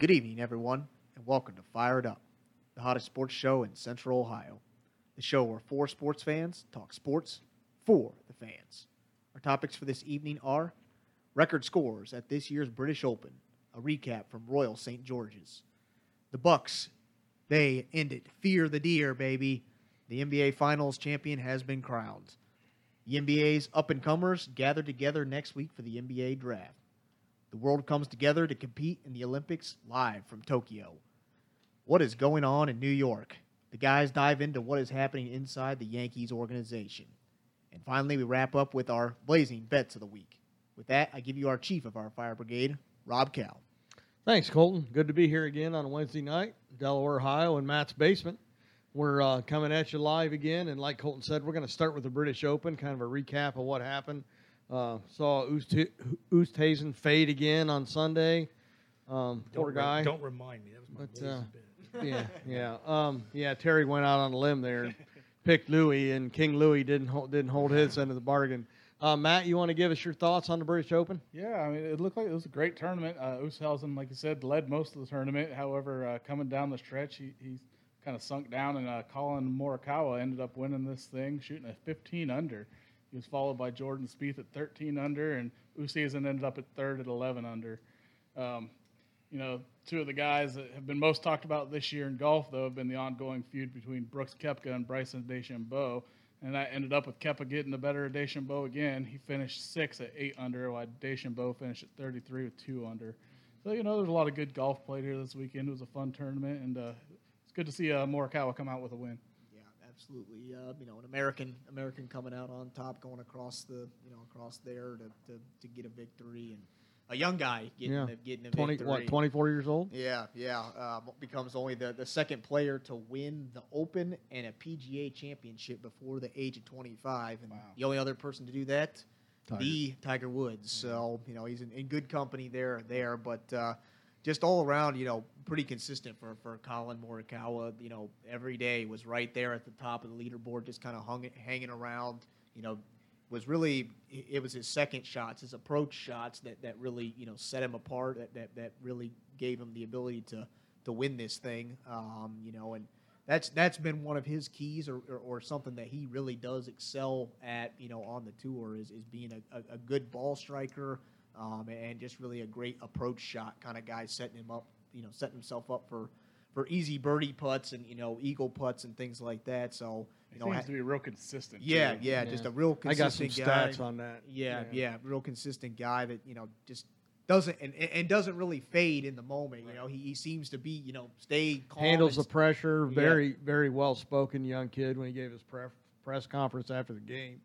Good evening, everyone, and welcome to Fired Up, the hottest sports show in Central Ohio. The show where four sports fans talk sports for the fans. Our topics for this evening are record scores at this year's British Open, a recap from Royal St. George's. The Bucks, they ended. Fear the deer, baby. The NBA Finals champion has been crowned. The NBA's up and comers gather together next week for the NBA draft. The world comes together to compete in the Olympics live from Tokyo. What is going on in New York? The guys dive into what is happening inside the Yankees organization. And finally, we wrap up with our blazing bets of the week. With that, I give you our chief of our fire brigade, Rob Cal. Thanks, Colton. Good to be here again on a Wednesday night, Delaware, Ohio, in Matt's basement. We're uh, coming at you live again, and like Colton said, we're going to start with the British Open, kind of a recap of what happened. Uh, saw Oosthuizen fade again on Sunday. Um, poor Don't re- guy. don't remind me. That was my But, uh, bit. yeah, yeah, um, yeah. Terry went out on a limb there, and picked Louis, and King Louis didn't hold, didn't hold his end of the bargain. Uh, Matt, you want to give us your thoughts on the British Open? Yeah, I mean, it looked like it was a great tournament. Uh, Oosthuizen, like you said, led most of the tournament. However, uh, coming down the stretch, he, he kind of sunk down, and uh, Collin Morikawa ended up winning this thing, shooting a 15 under. He was followed by Jordan Spieth at 13 under, and Oosthuizen ended up at third at 11 under. Um, you know, two of the guys that have been most talked about this year in golf, though, have been the ongoing feud between Brooks Koepka and Bryson DeChambeau. And that ended up with Koepka getting the better of DeChambeau again. He finished six at eight under, while DeChambeau finished at 33 with two under. So, you know, there's a lot of good golf played here this weekend. It was a fun tournament, and uh, it's good to see uh, Morikawa come out with a win. Yeah, absolutely. Uh, you know, an American American coming out on top, going across the you know across there to, to, to get a victory, and a young guy getting Yeah. a, getting a Twenty victory. what? Twenty four years old. Yeah, yeah. Um, becomes only the, the second player to win the Open and a PGA championship before the age of 25. And Wow. the only other person to do that, Tiger. the Tiger Woods. So, you know, he's in, in good company there, there. But uh, just all around, you know, pretty consistent for, for Collin Morikawa. You know, every day was right there at the top of the leaderboard, just kind of hung, hanging around, you know, was really it was his second shots, his approach shots that, that really you know set him apart. That, that that really gave him the ability to to win this thing. Um, you know, and that's that's been one of his keys, or, or, or something that he really does excel at. You know, on the tour is is being a, a, a good ball striker. Um, and just really a great approach shot kind of guy, setting him up, you know, setting himself up for, for easy birdie putts and you know eagle putts and things like that. So He you know, seems ha- to be real consistent. yeah, too. yeah, just a real I got some consistent guy. stats on that. Yeah, yeah, real consistent guy that you know just doesn't and, and- and doesn't really fade in the moment. You know, he, he seems to be you know stay calm. handles the and, pressure. Yeah. Very, very well spoken young kid when he gave his pref- press conference after the game.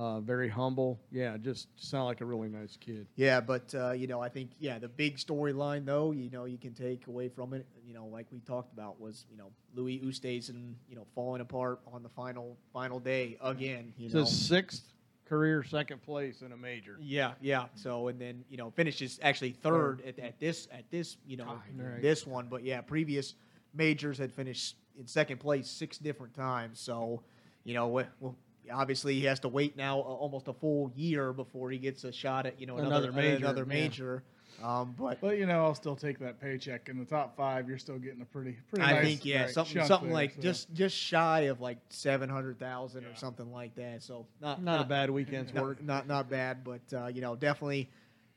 Uh, very humble. Yeah, just sound like a really nice kid. yeah, but uh, you know I think yeah the big storyline though you know you can take away from it you know like we talked about was you know Louis Oosthuizen you know falling apart on the final final day again. You It's know. his sixth career second place in a major. Yeah, yeah. So and then you know finishes actually third at, at this at this you know Right. this one, but yeah, previous majors had finished in second place six different times. So you know wh- well, obviously he has to wait now uh, almost a full year before he gets a shot at you know another, Another major, another yeah. major. Um, but But you know, I'll still take that paycheck in the top five. You're still getting a pretty, pretty. I nice, think yeah, right, something something there, like so. just just shy of like seven hundred thousand or something like that. So not Not a bad weekend's not, work. Not not bad, but uh, you know, definitely,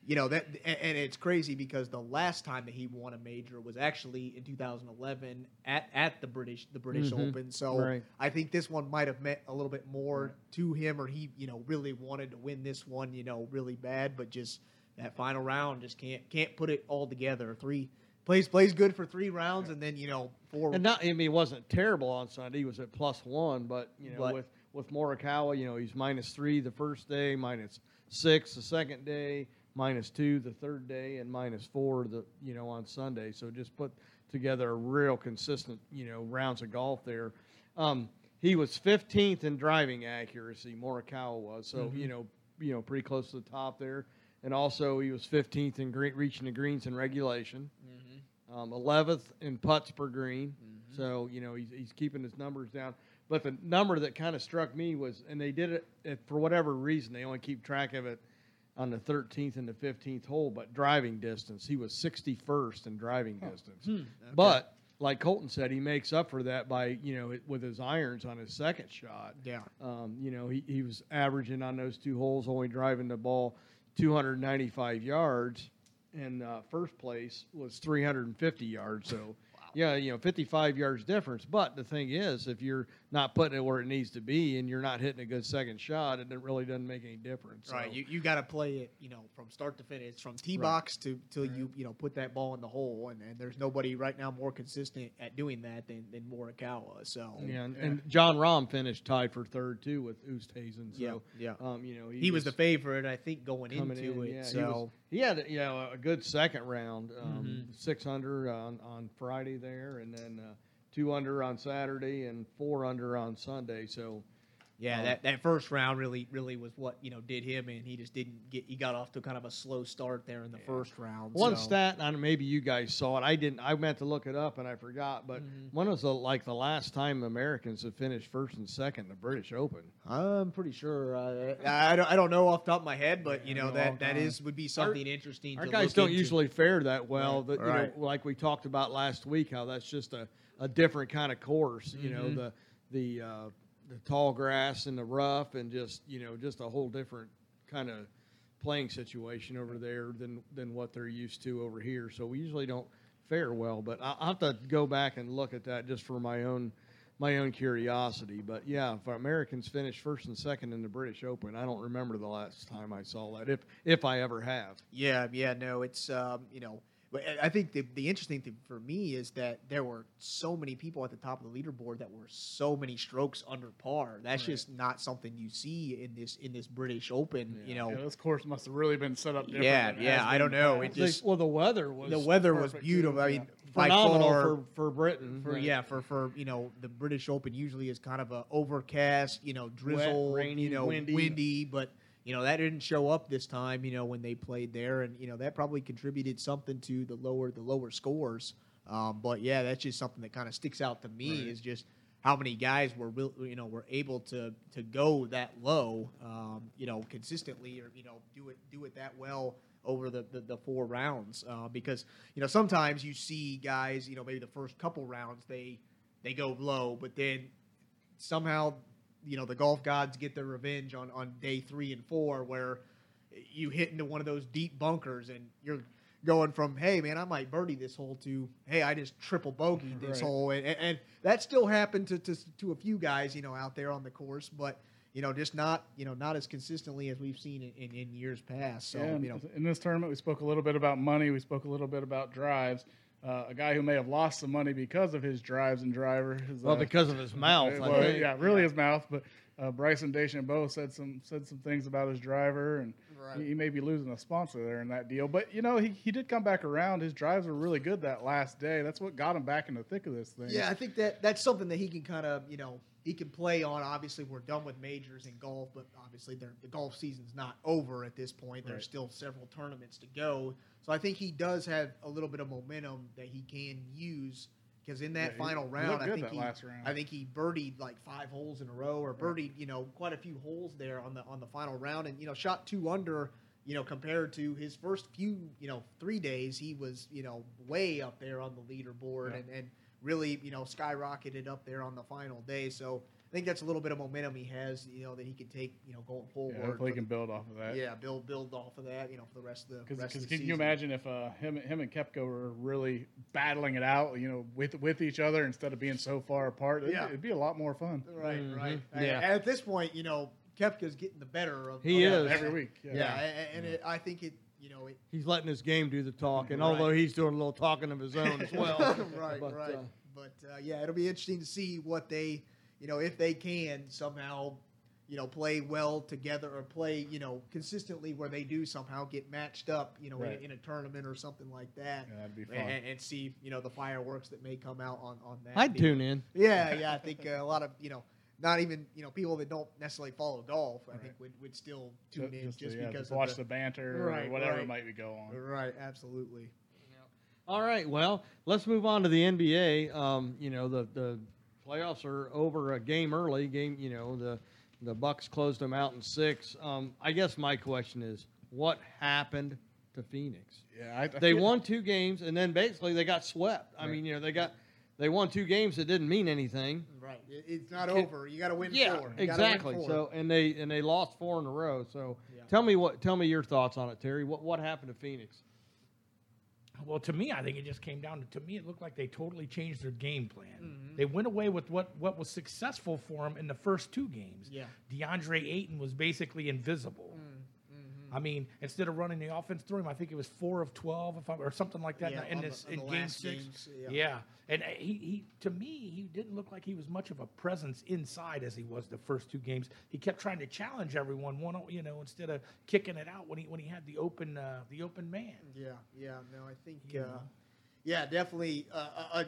you know that, and, it's crazy because the last time that he won a major was actually in 2011 at, at the British the British Mhm. Open. So Right. I think this one might have meant a little bit more to him, or he you know really wanted to win this one, you know, really bad, but just that final round just can't can't put it all together. Three plays plays good for three rounds, and then you know four. And not, I mean, he wasn't terrible on Sunday. He was at plus one, but you know, But- with with Morikawa, you know, he's minus three the first day, minus six the second day, minus two the third day, and minus four the you know on Sunday. So just put together a real consistent you know rounds of golf there. Um, he was 15th in driving accuracy. Morikawa was so Mhm. you know you know pretty close to the top there, and also he was 15th in green, reaching the greens in regulation Mhm. um, 11th in putts per green. Mhm. So you know he's, he's keeping his numbers down. But the number that kind of struck me was, and they did it, it for whatever reason, they only keep track of it on the 13th and the 15th hole, but driving distance, he was 61st in driving distance. Hmm, But like Colton said, he makes up for that by you know with his irons on his second shot. Yeah. Um, you know, he, he was averaging on those two holes, only driving the ball 295 yards, and uh, first place was 350 yards. So, yeah, you know, 55 yards difference. But the thing is, if you're not putting it where it needs to be and you're not hitting a good second shot, and it really doesn't make any difference. Right, So- you, you got to play it, you know, from start to finish, from tee box to till you you know put that ball in the hole, and, and there's nobody right now more consistent at doing that than than Morikawa. So yeah, and, and Jon Rahm finished tied for third too with Oosthuizen. So, Yeah, yeah. Um, you know, he was the favorite, I think, going into in. it. Yeah, so he, was, he had you know a good second round, um, Mhm. six under on on Friday there, and then uh, two under on Saturday and four under on Sunday. So yeah, Um, that, that first round really really was what you know did him, and he just didn't get. He got off to kind of a slow start there in the first round. one so. stat, and maybe you guys saw it. I didn't. I meant to look it up and I forgot. But Mhm. when was the, like the last time Americans have finished first and second in the British Open? I'm pretty sure. Uh, I, don't, I don't know off the top of my head, but you know that that is would be something interesting. Our guys don't into. usually fare that well. Right, That you right. know, like we talked about last week, how that's just a, a different kind of course. You know, Mhm. the the uh, the tall grass and the rough, and just you know, just a whole different kind of playing situation over there than than what they're used to over here. So we usually don't fare well. But I- I'll have to go back and look at that just for my own my own curiosity. But yeah, if Americans finish first and second in the British Open, I don't remember the last time I saw that, if if I ever have. Yeah, yeah, no, it's um, you know, but I- I think the the interesting thing for me is that there were so many people at the top of the leaderboard that were so many strokes under par. That's Right. just not something you see in this in this British Open. You know, Yeah, this course must have really been set up. Yeah, yeah, I don't know, it past. just- well, the weather was the weather was beautiful. too, I yeah. mean, by phenomenal far, for, for Britain. Mm-hmm. for right. yeah for for you know the British Open usually is kind of a overcast, you know, drizzle, rainy, you know, windy. but you know that didn't show up this time. You know when they played there, and you know that probably contributed something to the lower the lower scores. Um, but yeah, that's just something that kind of sticks out to me Right. is just how many guys were real, you know were able to to go that low, um, you know, consistently or you know do it do it that well over the, the, the four rounds uh, because you know sometimes you see guys you know maybe the first couple rounds they they go low but then somehow you know the golf gods get their revenge on on day three and four where you hit into one of those deep bunkers and you're going from hey man I might birdie this hole to hey I just triple bogeyed this Right. hole and, and, and that still happened to, to to a few guys you know out there on the course but you know just not you know not as consistently as we've seen in, in, in years past so Yeah, you know in this tournament, we spoke a little bit about money. We spoke a little bit about drives. Uh, a guy who may have lost some money because of his drives and driver. Is, Well, uh, because of his mouth, I well, think. yeah, really his mouth. But uh, Bryson DeChambeau said some said some things about his driver, and Right. he, he may be losing a sponsor there in that deal. But you know, he, he did come back around. His drives were really good that last day. That's what got him back in the thick of this thing. Yeah, I think that that's something that he can kind of, you know, he can play on. Obviously, we're done with majors and golf, but obviously, the golf season's not over at this point. There's Right. still several tournaments to go. So I think he does have a little bit of momentum that he can use because in that Yeah, final round, I think he, round. I think he birdied like five holes in a row, or birdied, you know, quite a few holes there on the on the final round, and you know, shot two under. You know, compared to his first few, you know, three days, he was, you know, way up there on the leaderboard, Yeah. and and really, you know, skyrocketed up there on the final day. So I think that's a little bit of momentum he has, you know, that he can take, you know, going forward. Yeah, hopefully he can build off of that. yeah, build build off of that, you know, for the rest of the rest Because of the can you imagine if uh, him him and Koepka were really battling it out, you know, with with each other instead of being so far apart? It'd, Yeah. it'd be a lot more fun. Right, Mhm. right. Yeah. And at this point, you know, Koepka's getting the better of. He of- is. every week. Yeah, Yeah. a- and it, I think it, you know, it. He's letting his game do the talking, Right. although he's doing a little talking of his own as well. right, But, right. uh, but uh, yeah, it'll be interesting to see what they, you know, if they can somehow, you know, play well together or play, you know, consistently where they do somehow get matched up, you know, Right. in, a, in a tournament or something like that. Yeah, that'd be fun. And, and see, you know, the fireworks that may come out on on that. I'd deal. tune in. Yeah, yeah. I think uh, a lot of you know, not even you know people that don't necessarily follow golf. I Right. think would, would still Ju- tune in just, just, yeah, because just of watch the, the, banter Right, or whatever right. might be going on. right. Absolutely. All right. Well, let's move on to the NBA. Um, you know, the the playoffs are over a game early. Game. You know, the the Bucks closed them out in six. Um, I guess my question is, what happened to Phoenix. Yeah, I, I They won two games, and then basically they got swept. I mean, you know, they got they won two games that didn't mean anything. Right. It's not Can- over. You got to win yeah, four. You gotta win exactly. four. So and they and they lost four in a row. So Yeah. tell me what tell me your thoughts on it, Terry. What what happened to Phoenix? Well, to me, I think it just came down to, to me, it looked like they totally changed their game plan. Mm-hmm. They went away with what, what was successful for them in the first two games. Yeah. DeAndre Ayton was basically invisible. I mean, instead of running the offense through him, I think it was four of twelve, if I, or something like that, Yeah, in the- this on in the game six. games, yeah. yeah, and uh, he, he to me he didn't look like he was much of a presence inside as he was the first two games. He kept trying to challenge everyone, one you know, instead of kicking it out when he when he had the open uh, the open man. Yeah, yeah. No, I think, You uh, yeah, definitely a, a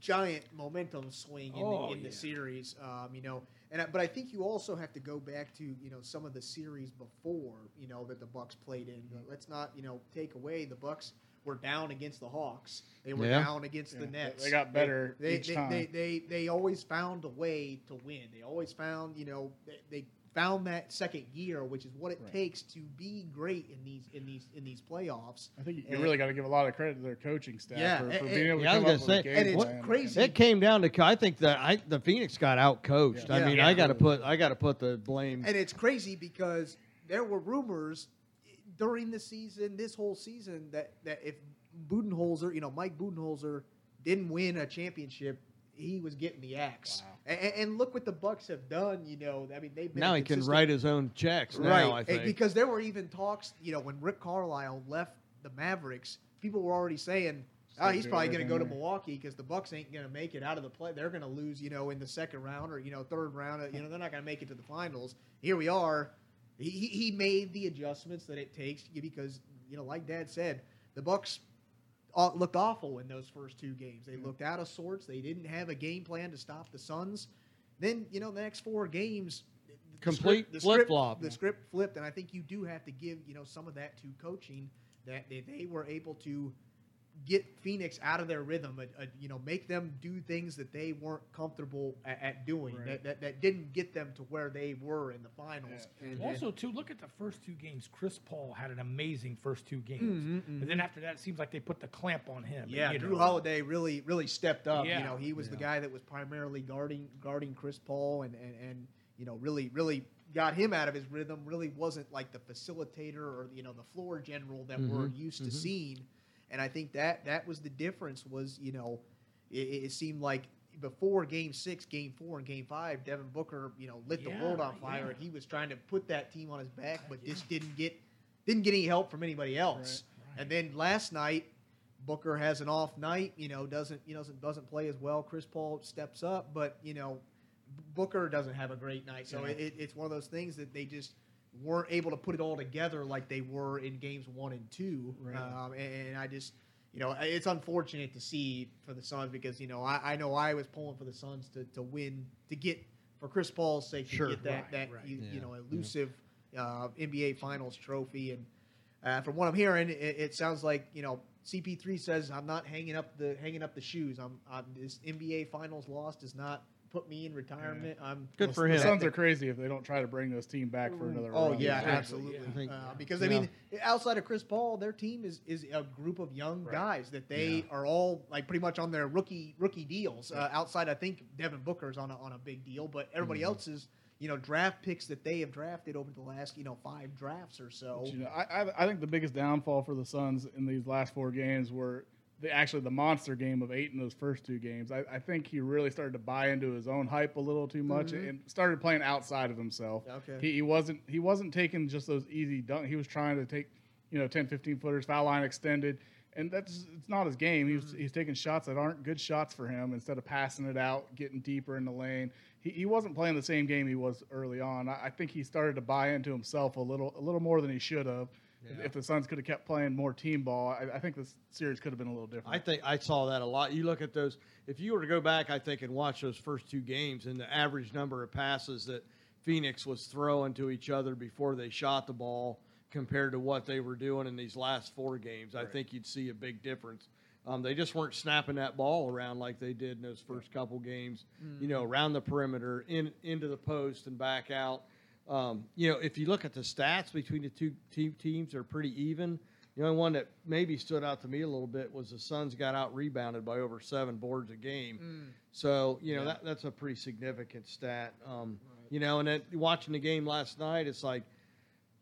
giant momentum swing in, Oh, the, in yeah. the series. Um, you know, and I, but I think you also have to go back to you know some of the series before you know that the Bucks played in. Mm-hmm. Let's not you know take away the Bucks were down against the Hawks. They were Yeah. down against the Yeah, they- Nets. they got better They, each they, time. They, they, they always found a way to win. They always found you know they, they found that second gear, which is what it Right. takes to be great in these in these in these playoffs. I think you And- really got to give a lot of credit to their coaching staff Yeah, for, for and- being able to Yeah, I come was up with a say, game and it's plan. crazy. It came down to I think that I the Phoenix got out coached. Yeah. I mean, Yeah. I got to put I got to put the blame. And it's crazy because there were rumors during the season, this whole season, that, that if Budenholzer, you know, Mike Budenholzer didn't win a championship, he was getting the axe. Wow. And, and look what the Bucks have done. You know, I mean, they've been now a he can write his own checks. right Now I think because there were even talks. You know, when Rick Carlisle left the Mavericks, people were already saying. Oh, he's probably going to go to. Milwaukee because the Bucks ain't going to make it out of the play. They're going to lose, you know, in the second round or you know third round. You know, they're not going to make it to the finals. Here we are. He, he he made the adjustments that it takes because you know, like Dad said, the Bucks uh, looked awful in those first two games. They looked out of sorts. They didn't have a game plan to stop the Suns. Then you know the next four games, the Complete script- the script- flip-flop. The script flipped, and I think you do have to give you know some of that to coaching that they, they were able to get Phoenix out of their rhythm, uh, uh, you know, make them do things that they weren't comfortable at, at doing, Right. that, that, that didn't get them to where they were in the finals. Yeah. And- Also, too, look at the first two games. Chris Paul had an amazing first two games, Mhm, and then after that, it seems like they put the clamp on him. Yeah, you Drew know. Holiday really really stepped up. You know, he was the guy that was primarily guarding guarding Chris Paul and, and, and you know really really got him out of his rhythm. Really wasn't like the facilitator or you know the floor general that we're Mhm, used to mhm. seeing. And I think that that was the difference. Was you know, it, it seemed like before Game Six, Game Four, and Game Five, Devin Booker you know lit the world on fire, yeah. and he was trying to put that team on his back, uh, but just didn't get didn't get any help from anybody else. Right. And then last night, Booker has an off night. You know, doesn't you know doesn't, doesn't play as well. Chris Paul steps up, but you know, Booker doesn't have a great night. So Yeah. it, it's one of those things that they just weren't able to put it all together like they were in games one and two. Right. Um, and, and I just. You know, it's unfortunate to see for the Suns because you know I, I know I was pulling for the Suns to, to win to get for Chris Paul's sake to Sure. get that Right, that right. you, you Yeah, know yeah. elusive uh, NBA Finals trophy and uh, from what I'm hearing, it, it sounds like you know CP3 says I'm not hanging up the hanging up the shoes. I'm, I'm this NBA Finals loss does not put me in retirement. I'm Good The- for the him. Suns are crazy if they don't try to bring this team back for another. Oh run. yeah, Sure. absolutely. Yeah. I think- uh, because I mean, outside of Chris Paul, their team is is a group of young Right. guys that they are all like pretty much on their rookie rookie deals. Uh, outside, I think Devin Booker's on a, on a big deal, but everybody Mm-hmm. else is you know draft picks that they have drafted over the last you know five drafts or so. But, you know, I, I I think the biggest downfall for the Suns in these last four games were the actually the monster game of Ayton in those first two games. I, I think he really started to buy into his own hype a little too much Mhm. and started playing outside of himself. Okay. He, he wasn't he wasn't taking just those easy dunk. He was trying to take you know 10, 15 footers, foul line extended, and that's it's not his game. He was, he's taking shots that aren't good shots for him instead of passing it out, getting deeper in the lane. He, he wasn't playing the same game he was early on. I, I think he started to buy into himself a little a little more than he should have. Yeah. If the Suns could have kept playing more team ball, I, I think this series could have been a little different. I think I saw that a lot. You look at those. If you were to go back, I think, and watch those first two games, and the average number of passes that Phoenix was throwing to each other before they shot the ball, compared to what they were doing in these last four games, I think you'd see a big difference. Um, they just weren't snapping that ball around like they did in those first couple games. You know, around the perimeter, in into the post and back out. Um, you know, if you look at the stats between the two team teams, they're pretty even. The only one that maybe stood out to me a little bit was the Suns got out rebounded by over seven boards a game. So you know Yeah. that that's a pretty significant stat. Um, You know, and then watching the game last night, it's like,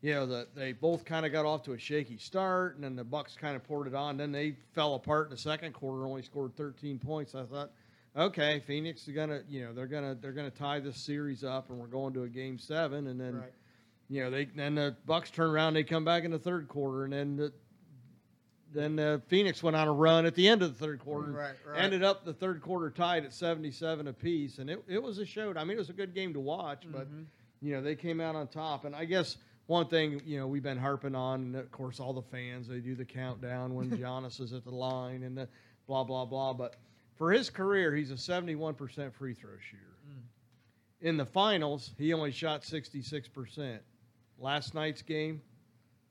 you know, the, they both kind of got off to a shaky start, and then the Bucks kind of poured it on. Then they fell apart in the second quarter, only scored 13 points. I thought, okay, Phoenix is gonna, you know, they're gonna they're gonna tie this series up, and we're going to a game seven, and then. Right. You know, they then the Bucks turn around, they come back in the third quarter, and then the, then uh, Phoenix went on a run at the end of the third quarter. Right, right. Ended up the third quarter tied at 77 apiece, and it, it was a show. I mean, it was a good game to watch, but Mm-hmm. you know they came out on top. And I guess one thing you know we've been harping on, and of course all the fans they do the countdown when Giannis is at the line and the blah blah blah. But for his career, he's a 71% free throw shooter. Mm. In the finals, he only shot 66%. Last night's game,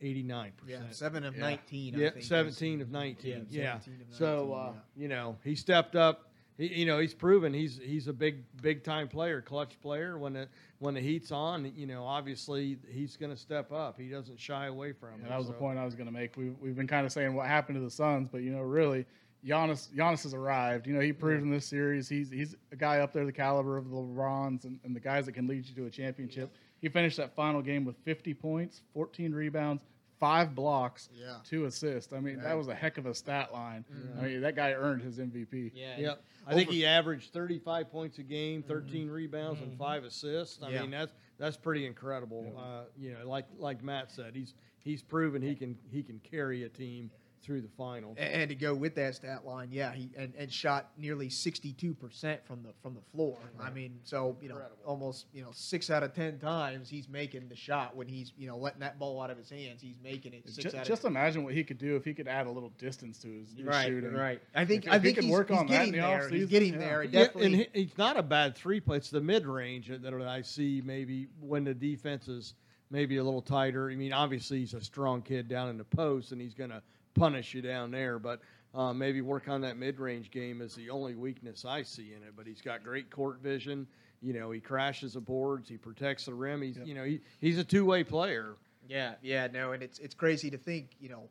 89%. Yeah, seven of Yeah. nineteen. I Yeah, think, 17 of 19. Yeah, Yeah. 17 of So, uh, yeah. you know, he stepped up. He, you know, he's proven he's he's a big big time player, clutch player. When the when the heat's on, you know, obviously he's going to step up. He doesn't shy away from And it. that was the point I was going to make. We've, we've been kind of saying what happened to the Suns, but you know, really, Giannis Giannis has arrived. You know, he proved in this series he's he's a guy up there the caliber of the LeBrons and, and the guys that can lead you to a championship. He finished that final game with 50 points, 14 rebounds, five blocks, Yeah. two assists. I mean, Right. that was a heck of a stat line. I mean, that guy earned his MVP. Yeah. Yeah, I think he averaged 35 points a game, 13 rebounds, and five assists. I Yeah. mean, that's that's pretty incredible. Uh, you know, like like Matt said, he's he's proven he can he can carry a team through the final. And, and to go with that stat line, yeah, he and, and shot nearly sixty-two percent from the from the floor. I mean, so you know, Incredible. almost you know six out of ten times he's making the shot when he's you know letting that ball out of his hands. He's making it six Just, out of just imagine what he could do if he could add a little distance to his, his right, shooting. right. I think If- I if he think could he's, work he's on that getting in the there. He's getting yeah. there. Yeah, Definitely. and he, he's not a bad three play. It's the mid range that, that I see maybe when the defense is maybe a little tighter. I mean, obviously he's a strong kid down in the post, and he's going to punish you down there. But uh, maybe work on that mid range game is the only weakness I see in it. But he's got great court vision. You know, he crashes the boards. He protects the rim. He's you know he, he's a two way player. Yeah, yeah, no, and it's it's crazy to think, you know,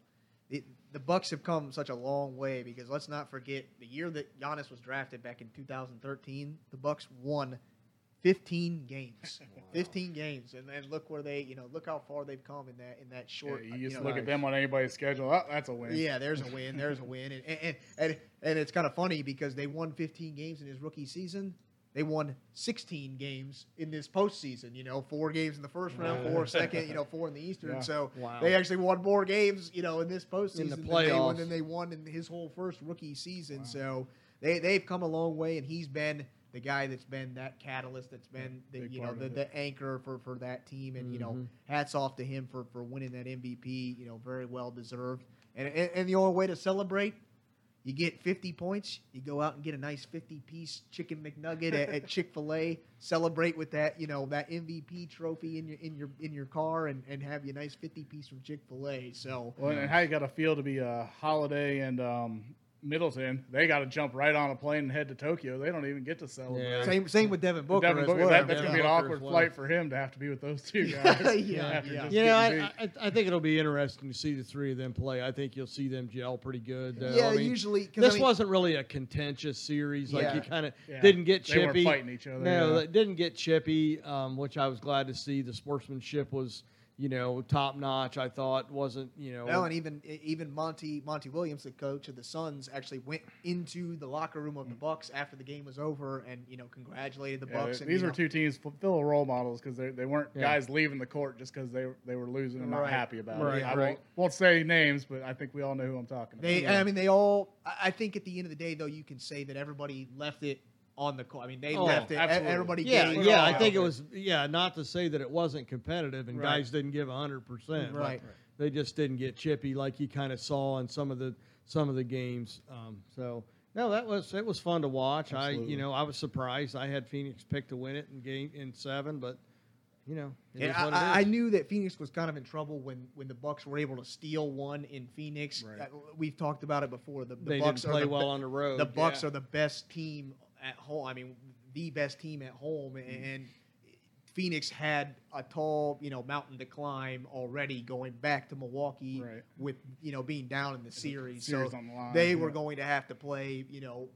it, the Bucks have come such a long way because let's not forget the year that Giannis was drafted back in 2013, the Bucks won 15 games, 15 games, and then look where they, you know, look how far they've come in that in that Yeah, short. you uh, just know, look at them on anybody's schedule. Oh, that's a win. Yeah, there's a win. There's a win, and and, and and it's kind of funny because they won 15 games in his rookie season. They won 16 games in this postseason. You know, four games in the first round, four second. You know, four in the Eastern. Yeah. So Wow. they actually won more games. You know, in this postseason In the than they won than they won in his whole first rookie season. So they they've come a long way, and he's been the guy that's been that catalyst. That's been the Big you know the, the anchor for for that team, and you know Mhm. hats off to him for for winning that MVP. You know, very well deserved. And, and, and the only way to celebrate, you get 50 points, you go out and get a nice 50 piece chicken McNugget at, at Chick Fil A. Celebrate with that, you know, that MVP trophy in your in your in your car, and, and have your nice 50 piece from Chick Fil A. So Well, and how you got to feel to be a Holiday and um, Middleton? They got to jump right on a plane and head to Tokyo. They don't even get to celebrate. Yeah. same same with Devin Booker Devin as Booker, well. that, that's Yeah. gonna be an awkward well. flight for him to have to be with those two Yeah, guys. yeah, after yeah. You know, I. I, I think it'll be interesting to see the three of them play. I think you'll see them gel pretty good. though. yeah, I mean, usually 'cause this I mean, wasn't really a contentious series. Like Yeah. you kind of Yeah. didn't get They weren't chippy. fighting each other, No, yeah. they didn't get chippy, um, which I was glad to see. The sportsmanship was, you know, top notch. I thought wasn't, you know. Well, and even even Monty Monty Williams, the coach of the Suns, actually went into the locker room of the Bucks after the game was over, and you know congratulated the. Yeah, Bucks. they- and, these you were know, two teams full of role models because they, they weren't Yeah. guys leaving the court just because they they were losing and not Right. happy about Right, it. I right. won't, won't say names, but I think we all know who I'm talking about. They, Yeah. I mean, they all. I I think at the end of the day, though, you can say that everybody left it on the court. I mean, they Oh, left it. absolutely. Everybody. yeah, gave yeah. I think it was. Yeah, not to say that it wasn't competitive and Right. guys didn't give hundred percent. Right. They just didn't get chippy like you kind of saw in some of the some of the games. Um, so no, that was it was fun to watch. I you know I was surprised. I had Phoenix pick to win it in game in seven, but you know it And is I, I- I knew that Phoenix was kind of in trouble when, when the Bucks were able to steal one in Phoenix. Right. We've talked about it before. The, the Bucks play the, well on the road. the Bucks yeah. are the best team at home. I mean, the best team at home, Mm. and Phoenix had a tall, you know, mountain to climb already going back to Milwaukee Right. with, you know, being down in the series. series so the line, they yeah. were going to have to play, you know,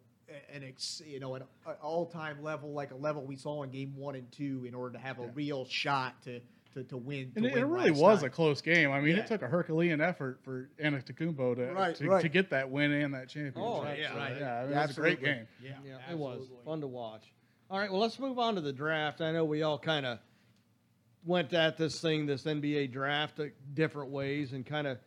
an ex, you know, an, an all-time level like a level we saw in game 1 and 2 in order to have a Yeah. real shot to to, to win. And to it, it really last was night. a close game. I mean, Yeah. it took a Herculean effort for Antetokounmpo to, Right, to, right. to get that win and that championship. Oh, yeah, So, right. yeah, it was a great game. Yeah, Yeah, it was fun to watch. All right, well, let's move on to the draft. I know we all kind of went at this thing, this NBA draft, uh, different ways, and kind of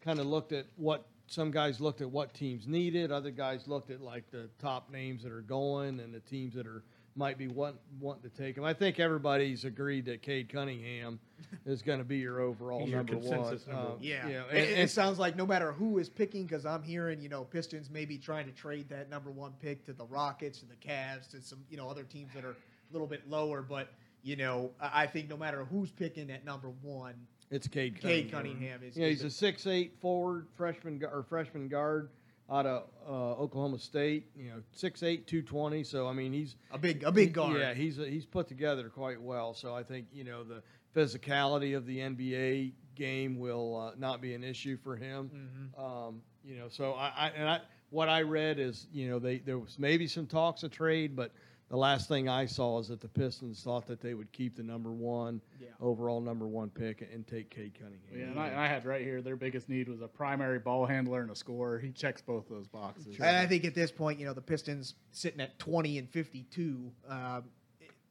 kind of looked at what some guys looked at what teams needed. Other guys looked at like the top names that are going and the teams that are might be want, wanting to take him. I think everybody's agreed that Cade Cunningham is going to be your overall your number one. consensus number Um. Yeah, you know, It- and- it, and- sounds like no matter who is picking, because I'm hearing you know Pistons maybe trying to trade that number one pick to the Rockets to the Cavs to some you know other teams that are a little bit lower. But you know I I think no matter who's picking at number one, It's Cade Cade Cunningham. Cunningham is. Yeah, is he's a six eight forward freshman or freshman guard out of uh, Oklahoma State. You know, six eight two twenty. So I mean, he's a big a big guard. Yeah, he's a, he's put together quite well. So I think you know the physicality of the NBA game will uh, not be an issue for him. Mhm. Um, you know, so I, I and I what I read is you know they there was maybe some talks of trade, but the last thing I saw is that the Pistons thought that they would keep the number one Yeah. overall number one pick and take Cade Cunningham. Yeah, and I, I had right here their biggest need was a primary ball handler and a scorer. He checks both those boxes. And I think at this point, you know, the Pistons sitting at 20 and 52, um,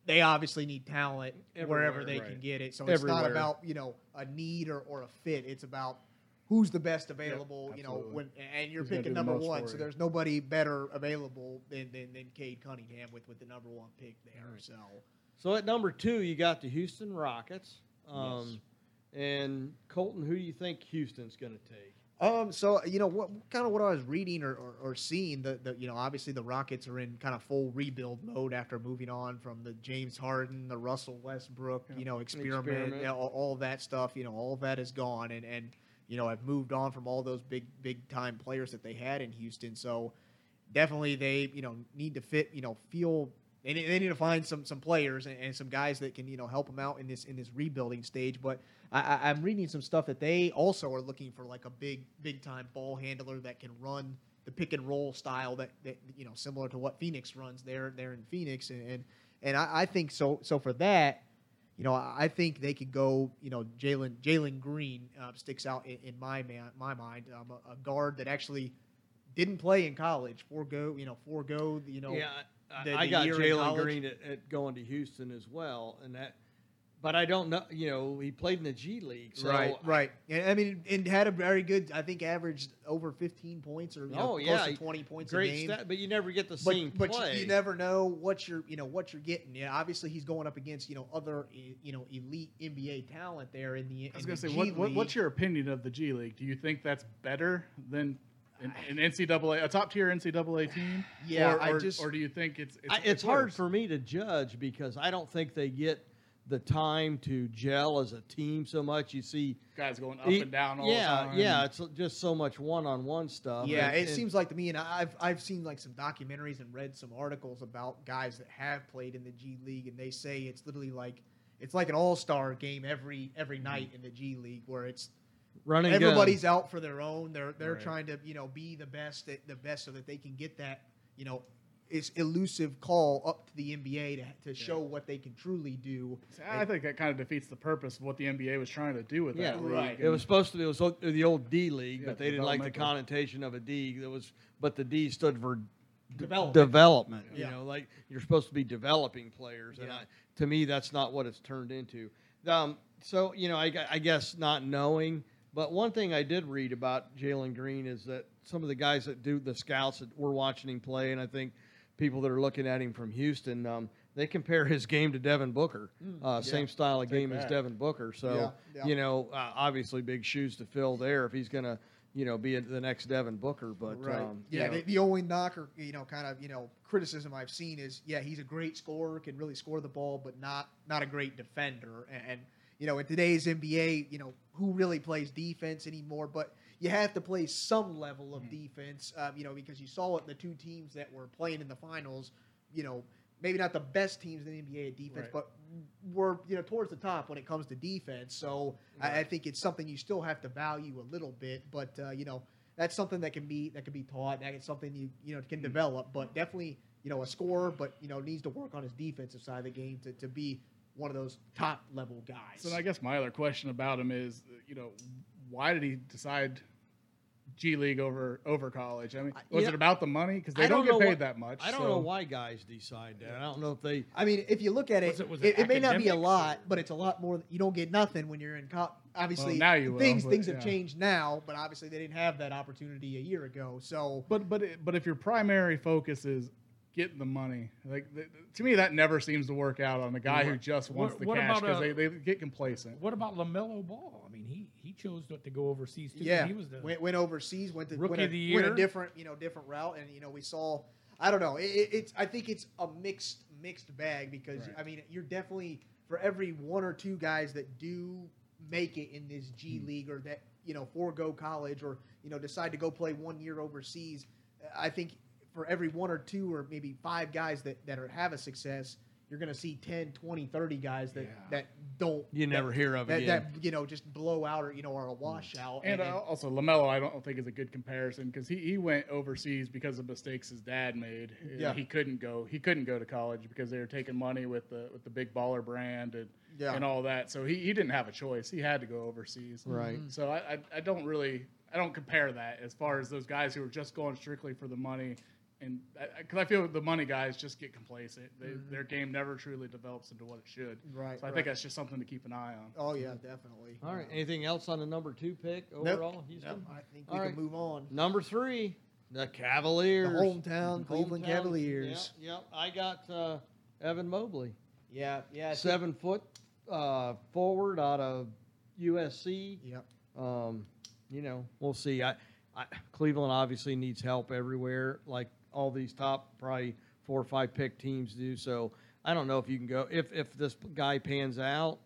they obviously need talent wherever they right. can get it. So it's not about, you know, a need or, or a fit. It's about who's the best available, you know, when and you're gonna picking number one. So there's nobody better available than, than, than Cade Cunningham with, with the number one pick there. So So at number two, you got the Houston Rockets. Um, And Colton, who do you think Houston's going to take? Um, so you know what kind of what I was reading or, or, or seeing the, the you know obviously the Rockets are in kind of full rebuild mode after moving on from the James Harden, the Russell Westbrook, Yeah. you know experiment, Experiment. you know, all, all that stuff. You know all that is gone, and and you know I've moved on from all those big big time players that they had in Houston. So definitely they you know need to fit you know feel they need, they need to find some some players and, and some guys that can you know help them out in this in this rebuilding stage. But I, I'm reading some stuff that they also are looking for like a big big time ball handler that can run the pick and roll style that, that you know similar to what Phoenix runs there there in Phoenix and and, and I, I think so so for that. You know, I think they could go. You know, Jalen Jalen Green uh, sticks out in, in my man, my mind. Um, a, a guard that actually didn't play in college. Forego, you know, forego. You know, yeah, I, the- I the got Jalen. Green at, at going to Houston as well, and that. But I don't know. You know, he played in the G League, so right, right. And, I mean, and had a very good. I think averaged over 15 points or you know, Oh, close yeah, to 20 points a Great game. stat, but you never get to but see him but play. you, you never know what you're you know what you're getting. Yeah, obviously he's going up against you know other you know elite NBA talent there in the. I was gonna say, what, what, what's your opinion of the G League? Do you think that's better than an, an NCAA, a top tier NCAA team? Yeah, or, I just- or do you think it's it's, I, it's hard worse? for me to judge because I don't think they get the time to gel as a team so much. You see, guys going up e- and down all yeah, the time. yeah, it's just so much one-on-one stuff. Yeah, and- it and- seems like to me, and I've I've seen like some documentaries and read some articles about guys that have played in the G League, and they say it's literally like it's like an all star game every every Mm-hmm. night in the G League, where it's running gun. everybody's out for their own. They're they're Right. trying to you know be the best at the best so that they can get that you know is elusive call up to the NBA to to show what they can truly do. See, I think that kind of defeats the purpose of what the NBA was trying to do with Yeah, that league. right. It was supposed to be it was the old D League, Yeah, but they didn't like the connotation of a D. That was, but the D stood for d- Development. development. You Yeah. know, like you're supposed to be developing players, and Yeah. I, to me, that's not what it's turned into. Um, so you know, I, I guess not knowing, but one thing I did read about Jalen Green is that some of the guys that do the scouts that we're watching him play, and I think people that are looking at him from Houston, um, they compare his game to Devin Booker, uh, same style of Take game as. Devin Booker. So Yeah, yeah. you know, uh, obviously big shoes to fill there if he's going to, you know, be the next Devin Booker. But um, yeah, the, the only knocker, you know, kind of, you know, criticism I've seen is, yeah, he's a great scorer, can really score the ball, but not not a great defender. And, and you know, in today's NBA, you know, who really plays defense anymore? But you have to play some level of defense, um, you know, because you saw it in the two teams that were playing in the finals. You know, maybe not the best teams in the NBA at defense, Right. but were you know towards the top when it comes to defense. So I, I think it's something you still have to value a little bit, but uh, you know that's something that can be that can be taught. That is something you you know can develop, but definitely you know a scorer, but you know needs to work on his defensive side of the game to, to be one of those top level guys. So I guess my other question about him is, you know, why did he decide G League over over college? I mean, was yeah. it about the money? Because they I don't, don't get paid what- that much. I don't so- know why guys decide that. I don't know if they. I mean, if you look at it, Was it, it- was it, it may not be a lot, but it's a lot more. You don't get nothing when you're in college. Obviously, Well, now you will, things but, things have yeah. changed now, but obviously they didn't have that opportunity a year ago. So But but it, but if your primary focus is getting the money, like th- to me, that never seems to work out on a guy who just wants what- the what cash because uh, they, they get complacent. What about Lamelo Ball? I mean, he he chose to, to go overseas too. yeah, he was the went, went overseas, went to Rookie went a, of the went a different you know different route, and you know we saw. I don't know. It, it, it's I think it's a mixed mixed bag because Right. I mean you're definitely for every one or two guys that do make it in this G Hmm. League or that you know forego college or you know decide to go play one year overseas. I think for every one or two or maybe five guys that that are, have a success, you're going to see 10, 20, 30 guys that Yeah. that don't You that- never hear of that, again. that you know just blow out or you know are a washout. And uh, also Lamelo, I don't think is a good comparison because he, he went overseas because of mistakes his dad made. Uh, Yeah. he couldn't go. He couldn't go to college because they were taking money with the with the big baller brand and Yeah. and all that. So he, he didn't have a choice. He had to go overseas. Right. So I, I I don't really I don't compare that as far as those guys who are just going strictly for the money. And because I, feel the money guys just get complacent, they, their game never truly develops into what it should. Right, So I right. think that's just something to keep an eye on. Oh yeah, definitely. All right. Anything else on the number two pick Nope. overall? Houston? I think All we right. can move on. Number three, the Cavaliers. The hometown Cleveland Hometown- Cavaliers. Yep, yep. I got uh, Evan Mobley, Yeah, yeah. I think- seven foot uh, forward out of USC. Yep. Um, you know, we'll see. I, I, Cleveland obviously needs help everywhere, like all these top probably four or five pick teams do. So I don't know if you can go if if this guy pans out.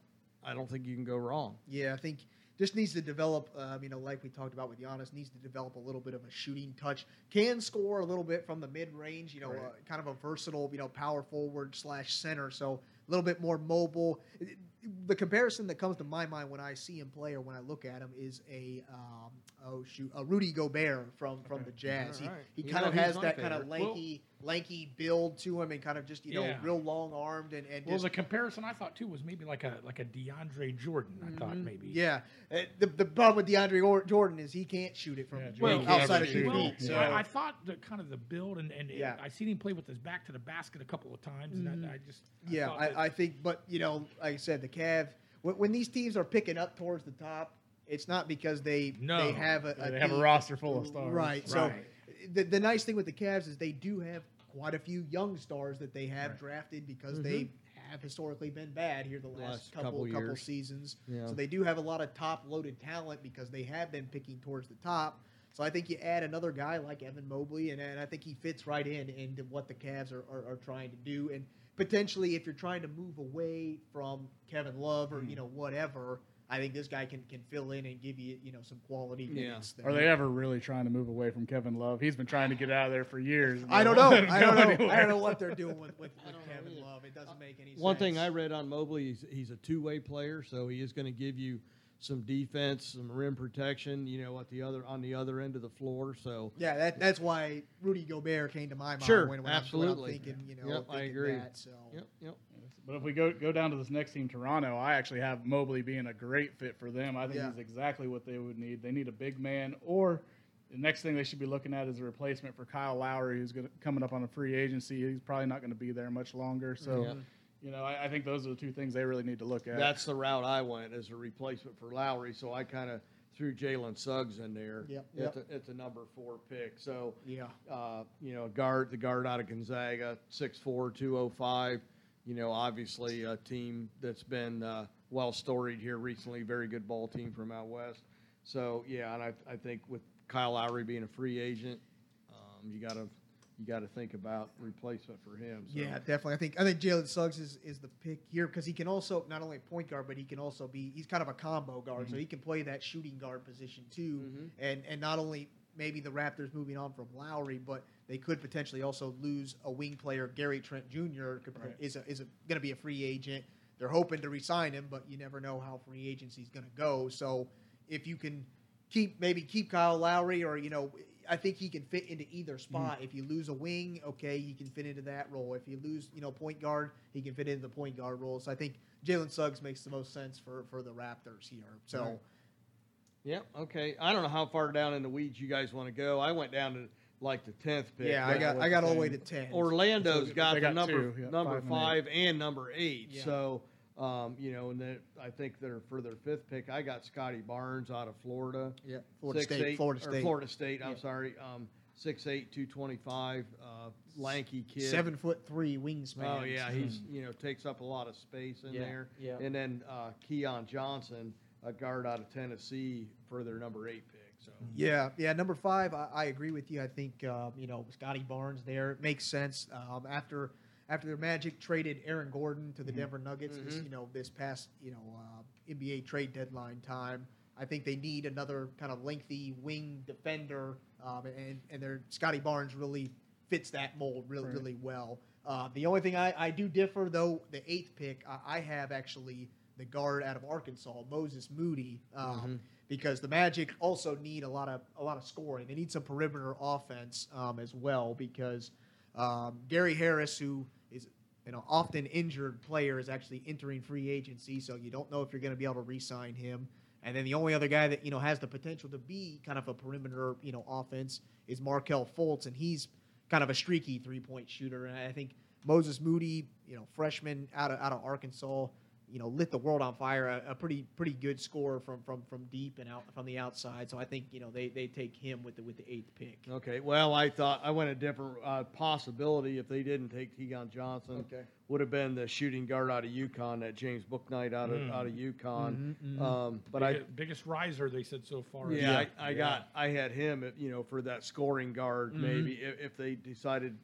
I don't think you can go wrong. Yeah, I think just needs to develop. Um, you know, like we talked about with Giannis, needs to develop a little bit of a shooting touch. Can score a little bit from the mid range. You know, Right. uh, kind of a versatile. You know, power forward slash center. So a little bit more mobile. The comparison that comes to my mind when I see him play or when I look at him is a um, oh shoot a Rudy Gobert from from the Jazz. All right. He, he You kind know, of has my that kind of favorite. lanky lanky build to him and kind of just you know Yeah. real long armed and and Well, just the comparison I thought too was maybe like a like a DeAndre Jordan. I thought maybe. Mm-hmm. Yeah, Uh, the, the problem with DeAndre Or- Jordan is he can't shoot it from Yeah, you Jordan know, can't outside of two it. Well, feet. So I, I thought the kind of the build and, and Yeah. I seen him play with his back to the basket a couple of times, and I, I just I yeah, thought that- I, I think, but you know, like I said, the Cav when, when these teams are picking up towards the top, it's not because they No. they have a, They have a roster full of stars. right? So the, the nice thing with the Cavs is they do have quite a few young stars that they have Right. drafted because mm-hmm. they have historically been bad here the last, Last couple couple couple, seasons. Yeah. So they do have a lot of top loaded talent because they have been picking towards the top. So I think you add another guy like Evan Mobley, and, and I think he fits right in into what the Cavs are, are, are trying to do. And potentially, if you're trying to move away from Kevin Love or hmm. you know whatever, I think this guy can, can fill in and give you you know some quality Yeah. minutes. there. Are they ever really trying to move away from Kevin Love? He's been trying to get out of there for years. I don't know. I don't know. I don't know what they're doing with, with, with don't know Kevin. Love. It doesn't make any sense. One thing I read on Mobley, he's, he's a two-way player, so he is going to give you some defense, some rim protection. You know, at the other on the other end of the floor. So Yeah, that, that's why Rudy Gobert came to my mind Sure, when, when absolutely. I'm, when I'm thinking, you know, Yep, I agree. That, so yep, yep. But if we go go down to this next team, Toronto, I actually have Mobley being a great fit for them. I think Yeah. he's exactly what they would need. They need a big man, or the next thing they should be looking at is a replacement for Kyle Lowry, who's gonna, coming up on a free agency. He's probably not going to be there much longer. So, Yeah. you know, I, I think those are the two things they really need to look at. That's the route I went as a replacement for Lowry. So I kind of threw Jalen Suggs in there Yep, at, yep. The, at the number four pick. So yeah, uh, you know, guard the guard out of Gonzaga, 6'4", 205. You know, obviously a team that's been uh, well storied here recently. Very good ball team from out west. So yeah, and I, I think with Kyle Lowry being a free agent, um, you gotta you gotta think about replacement for him. So. yeah, definitely. I think I think Jalen Suggs is, is the pick here because he can also not only point guard, but he can also be he's kind of a combo guard, so he can play that shooting guard position too. Mhm. And and not only maybe the Raptors moving on from Lowry, but they could potentially also lose a wing player, Gary Trent Jr. could- Right. is a, is a, going to be a free agent. they're hoping to re-sign him, but you never know how free agency is going to go. So if you can keep maybe keep Kyle Lowry, or you know, I think he can fit into either hmm. spot. If you lose a wing, okay, he can fit into that role. If you lose, you know, point guard, he can fit into the point guard role. So I think Jalen Suggs makes the most sense for for the Raptors here. So. Right. Yeah. Okay. I don't know how far down in the weeds you guys want to go. I went down to like the tenth pick. Yeah, I got I got all the way to ten. Orlando's got they the got number two, yeah, number five and five and number eight. Yeah. So um, you know, and then I think they're for their fifth pick. I got Scottie Barnes out of Florida. yeah, Florida Six, State, eight- Florida State, Florida State. I'm Yeah. sorry. Um, six eight, two twenty five. Uh, lanky kid. seven foot three wingspan. Oh yeah, he's you know takes up a lot of space in Yeah, there. yeah. And then uh, Keon Johnson, a guard out of Tennessee, for their number eight pick. So Yeah, yeah. Number five, I, I agree with you. I think uh, you know Scottie Barnes there it makes sense. Um, after after their Magic traded Aaron Gordon to the Denver Nuggets, this, Mhm. you know this past you know uh, NBA trade deadline time, I think they need another kind of lengthy wing defender, um, and and their Scottie Barnes really fits that mold really Right. really well. Uh, the only thing I, I do differ though, the eighth pick, I, I have actually the guard out of Arkansas, Moses Moody. Um, because the Magic also need a lot of a lot of scoring. They need some perimeter offense um, as well because um, Gary Harris, who is you know often injured player, is actually entering free agency, so you don't know if you're going to be able to re-sign him. And then the only other guy that you know has the potential to be kind of a perimeter you know offense is Markelle Fultz, and he's kind of a streaky three-point shooter. And I think Moses Moody, you know, freshman out of out of Arkansas, you know, lit the world on fire. A, a pretty pretty good score from from from deep and out from the outside. So I think you know they, they take him with the with the eighth pick. okay. Well, I thought I went a different uh, possibility if they didn't take Keon Johnson. Okay. Would have been the shooting guard out of UConn, that James Bouknight out of Mm. out of UConn. Mhm, mhm. Um, but I Biggest- biggest riser they said so far. Yeah, Yeah. I, I got I had him, at, you know, for that scoring guard Mhm. maybe if, if they decided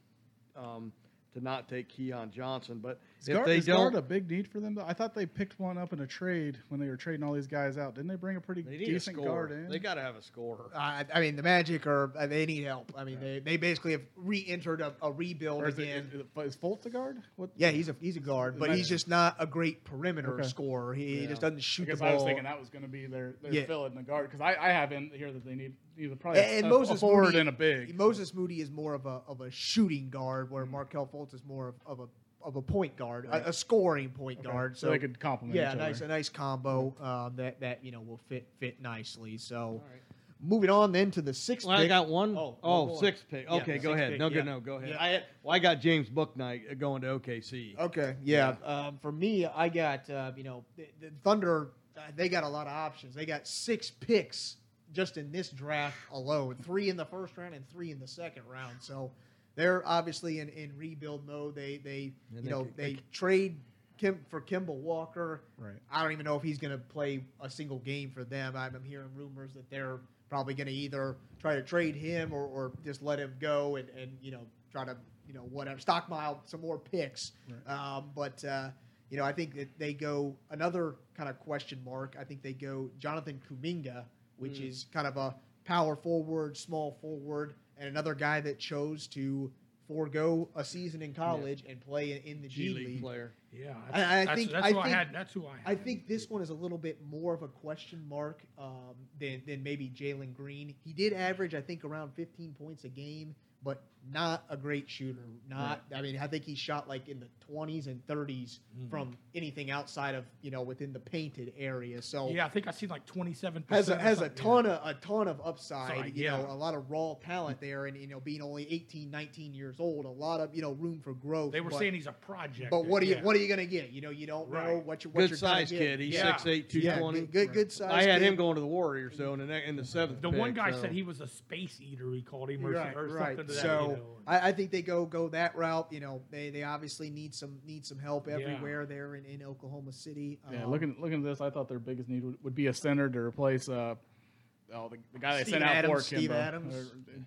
um, to not take Keon Johnson, but Is if guard, they is don't, a big need for them? Though? I thought they picked one up in a trade when they were trading all these guys out. Didn't they bring a pretty decent a guard in? They got to have a scorer. I, I mean the Magic are uh, they need help. I mean they, they basically have re-entered a, a rebuild or is, again. is, is Fultz a guard? What? yeah, he's a he's a guard, but he's just not a great perimeter Okay. scorer. He, he Yeah. just doesn't I shoot the ball. I was thinking that was going to be their, their Yeah. fill in the guard because I, I have in here that they need either probably and a, Moses a forward Moody, and a big. Moses Moody is more of a of a shooting guard, where Mm. Markelle Fultz is more of, of a of a point guard, Right. a, a scoring point Okay. guard. so, they could complement yeah, each nice a nice combo um, that that you know will fit fit nicely. So All right. moving on then to the sixth Well, I got one. Oh, Oh, one more. sixth pick. Okay, the go ahead. pick, no, yeah. good. No, go ahead. Yeah. I had, well, I got James Bouknight going to OKC. Okay, yeah. Um, for me, I got uh, you know the, the Thunder. Uh, they got a lot of options. They got six picks just in this draft alone. Three in the first round and three in the second round. So they're obviously in, in rebuild mode. They they And you they know could- they, they trade Kim for Kemba Walker. Right. I don't even know if he's going to play a single game for them. I'm, I'm hearing rumors that they're probably going to either try to trade him or, or just let him go and, and you know try to you know whatever stockpile some more picks. Um, but uh, you know I think that they go another kind of question mark. I think they go Jonathan Kuminga, which Mm. is kind of a power forward, small forward, and another guy that chose to forego a season in college and play in, in the G G League League. player. Yeah, I- that's, I that's, think- that's I who I think- had. That's who I had. I think this one is a little bit more of a question mark um, than, than maybe Jalen Green. He did average, I think, around 15 points a game, but not a great shooter. Not, I mean, I think he shot like in the 20s and 30s Mhm. from anything outside of you know within the painted area. So Yeah, I think I seen like twenty-seven. has a, has a ton of a ton of upside. Side, you know, a lot of raw talent there, and you know, being only 18, 19 years old, a lot of you know room for growth. They were but, saying he's a project. but what are you yeah. what are you gonna get? You know, you don't know what you what Good you're gonna size get. kid. He's Yeah. 6'8", Yeah, 220. good, good, good size. I had kid. him going to the Warriors, though, in the, in the seventh The pick, one guy so- said he was a space eater. He called him or, Right, or right. something to that. So you. I, I think they go go that route. You know, they, they obviously need some need some help Yeah. everywhere there in, in Oklahoma City. Yeah, Um, looking looking at this, I thought their biggest need would, would be a center to replace uh, oh, the, the guy they Steven sent out Adams, for Steve Adams. Or,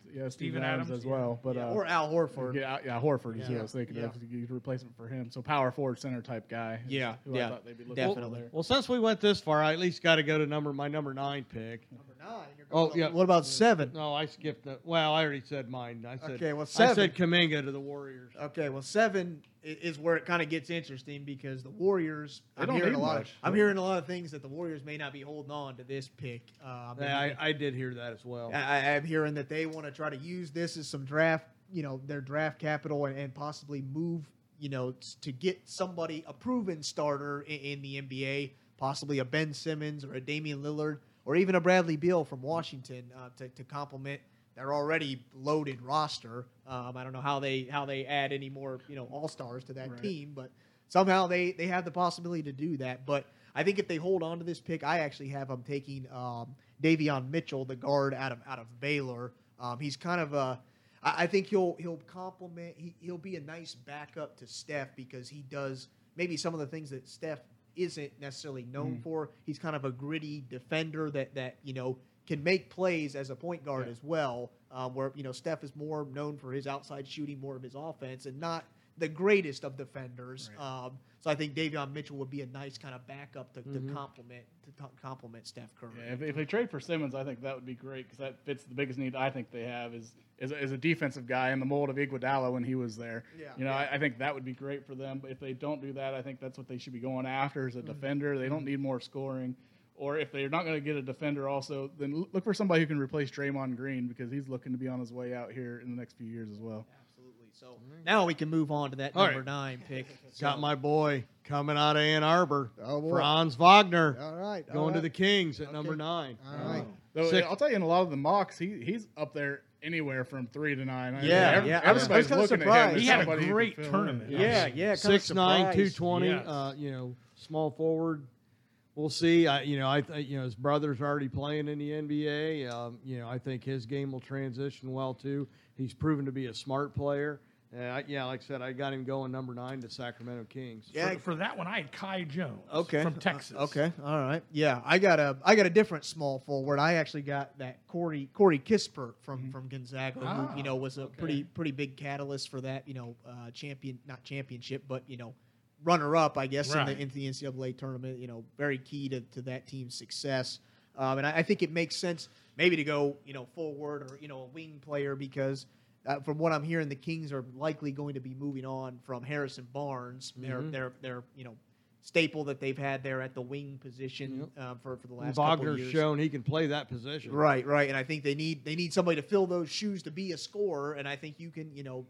yeah, Steven Steven Adams, Adams, as yeah. well. But yeah, uh, or Al Horford. yeah, yeah, Horford is who Yeah. I was thinking Yeah. of. You replacement for him. So power forward center type guy. Yeah, yeah, I thought they'd be looking definitely. for. Well, since we went this far, I at least got to go to number my number nine pick. Number nine. You're Oh, yeah. What about seven? No, I skipped the. Well, I already said mine. I said. Okay, well, I seven. said Kuminga to the Warriors. Okay, well, seven i- is where it kind of gets interesting because the Warriors. They I'm don't hearing a need lot. Of, much. I'm hearing a lot of things that the Warriors may not be holding on to this pick. Um, Yeah, I, I did hear that as well. I, I'm hearing that they want to try to use this as some draft, you know, their draft capital and, and possibly move, you know, s- to get somebody a proven starter in, in the NBA, possibly a Ben Simmons or a Damian Lillard or even a Bradley Beal from Washington uh, to, to complement their already loaded roster. Um, I don't know how they how they add any more, you know, all stars to that Right. team, but somehow they they have the possibility to do that. But I think if they hold on to this pick, I actually have them taking um, Davion Mitchell, the guard out of out of Baylor. Um, he's kind of a I I think he'll he'll complement. He, he'll be a nice backup to Steph because he does maybe some of the things that Steph isn't necessarily known Mm. for. He's kind of a gritty defender that that you know can make plays as a point guard Yeah. as well. Um, where you know Steph is more known for his outside shooting, more of his offense, and not the greatest of defenders. Right. Um, so I think Davion Mitchell would be a nice kind of backup to, Mhm. to complement to to complement Steph Curry. Yeah, if, if they trade for Simmons, I think that would be great because that fits the biggest need I think they have is is, a- is a defensive guy in the mold of Iguodala when he was there. Yeah, you know, yeah. I, I think that would be great for them. But if they don't do that, I think that's what they should be going after as a Mm-hmm. defender. They don't need more scoring. Or if they're not going to get a defender, also then look for somebody who can replace Draymond Green because he's looking to be on his way out here in the next few years as well. Absolutely. So now we can move on to that All number right. nine pick. Got my boy coming out of Ann Arbor, Oh, boy. Franz Wagner, All right. all going to the Kings at Okay. number nine. All right. Though Six- I'll tell you, in a lot of the mocks, he he's up there anywhere from three to nine. I mean, Yeah, every- yeah. I was- I was everybody's kinda looking at surprised. him. He had a somebody who can great fill in. tournament. Yeah, yeah. kinda Six nine, surprised. two twenty. Yes. Uh, you know, small forward. We'll see. I, you know, I, th- you know, his brother's already playing in the NBA. Um, you know, I think his game will transition well too. He's proven to be a smart player. And I, yeah, like I said, I got him going number nine to Sacramento Kings. Yeah. For, for that one, I had Kai Jones. Okay. From Texas. Uh, okay. All right. Yeah, I got a I got a different small forward. I actually got that Corey Corey Kispert from from Gonzaga, Ah, who you know was a okay. pretty pretty big catalyst for that. You know, uh, champion not championship, but you know, runner up, I guess, in the into the NCAA tournament. You know, very key to, to that team's success. Um, and I, I think it makes sense maybe to go you know forward or you know a wing player because. Uh, from what I'm hearing, the Kings are likely going to be moving on from Harrison Barnes, their Mhm. their their you know staple that they've had there at the wing position uh, for for the last Wagner's years. shown he can play that position. Right, right, and I think they need they need somebody to fill those shoes to be a scorer, and I think you can, you know,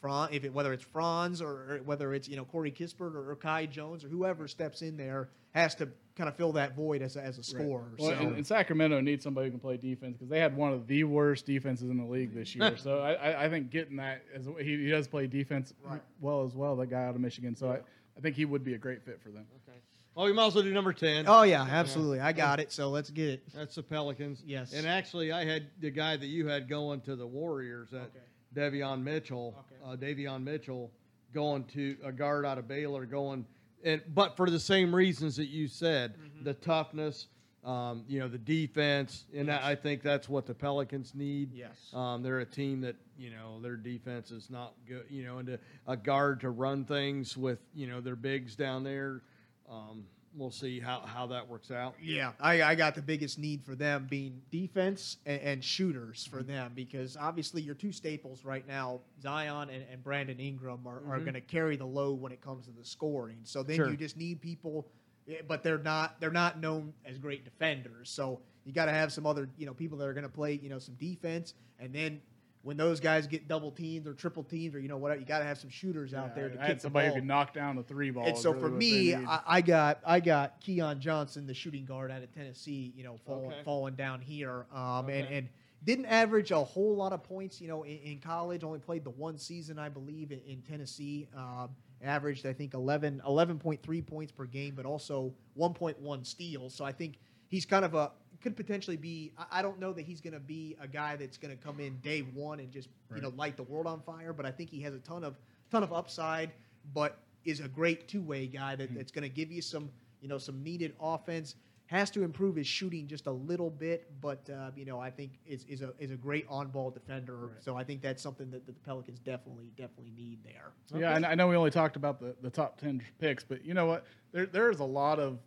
Fran, if it, whether it's Franz or, or whether it's you know Corey Kispert or, or Kai Jones or whoever steps in there has to kind of fill that void as a, as a scorer. Well, so. and, and Sacramento needs somebody who can play defense because they had one of the worst defenses in the league this year. so I, I, I think getting that as he, he does play defense Right. well as well. That guy out of Michigan. So I, I think he would be a great fit for them. Okay. Well, we might as well do number ten. oh yeah, absolutely, I got it. So let's get it. That's the Pelicans. Yes. And actually, I had the guy that you had going to the Warriors, that Okay. Devion Mitchell, Okay. uh, Davion Mitchell, going to a guard out of Baylor, going, and but for the same reasons that you said, Mm-hmm. the toughness, um, you know, the defense, and Yes. I think that's what the Pelicans need. Yes. Um, they're a team that you know their defense is not good, you know, and to, a guard to run things with you know their bigs down there. Um, we'll see how how that works out. Yeah, I, I got the biggest need for them being defense and, and shooters for them because obviously your two staples right now, Zion and, and Brandon Ingram, are, are Mhm. going to carry the load when it comes to the scoring. So then Sure. you just need people, eh, but they're not they're not known as great defenders. So you got to have some other you know people that are going to play you know some defense, and then when those guys get double teamed or triple teamed or you know whatever, you got to have some shooters out there to I kick somebody who can knock down the three ball. And so really for me. I, I got I got Keon Johnson, the shooting guard out of Tennessee, you know, falling Okay. falling down here, um, and and didn't average a whole lot of points, you know, in, in college. Only played the one season, I believe, in, in Tennessee. Um, averaged, I think, 11, 11.3 points per game, but also 1.1 steals. So I think he's kind of a could potentially be. I, I don't know that he's going to be a guy that's going to come in day one and just you know light the world on fire. But I think he has a ton of ton of upside. But is a great two way guy that, that's going to give you some you know some needed offense. Has to improve his shooting just a little bit, but uh, you know I think is, is a is a great on ball defender. So I think that's something that, that the Pelicans definitely definitely need there. Yeah, and I know we only talked about the, the top ten picks, but you know what? There there's a lot of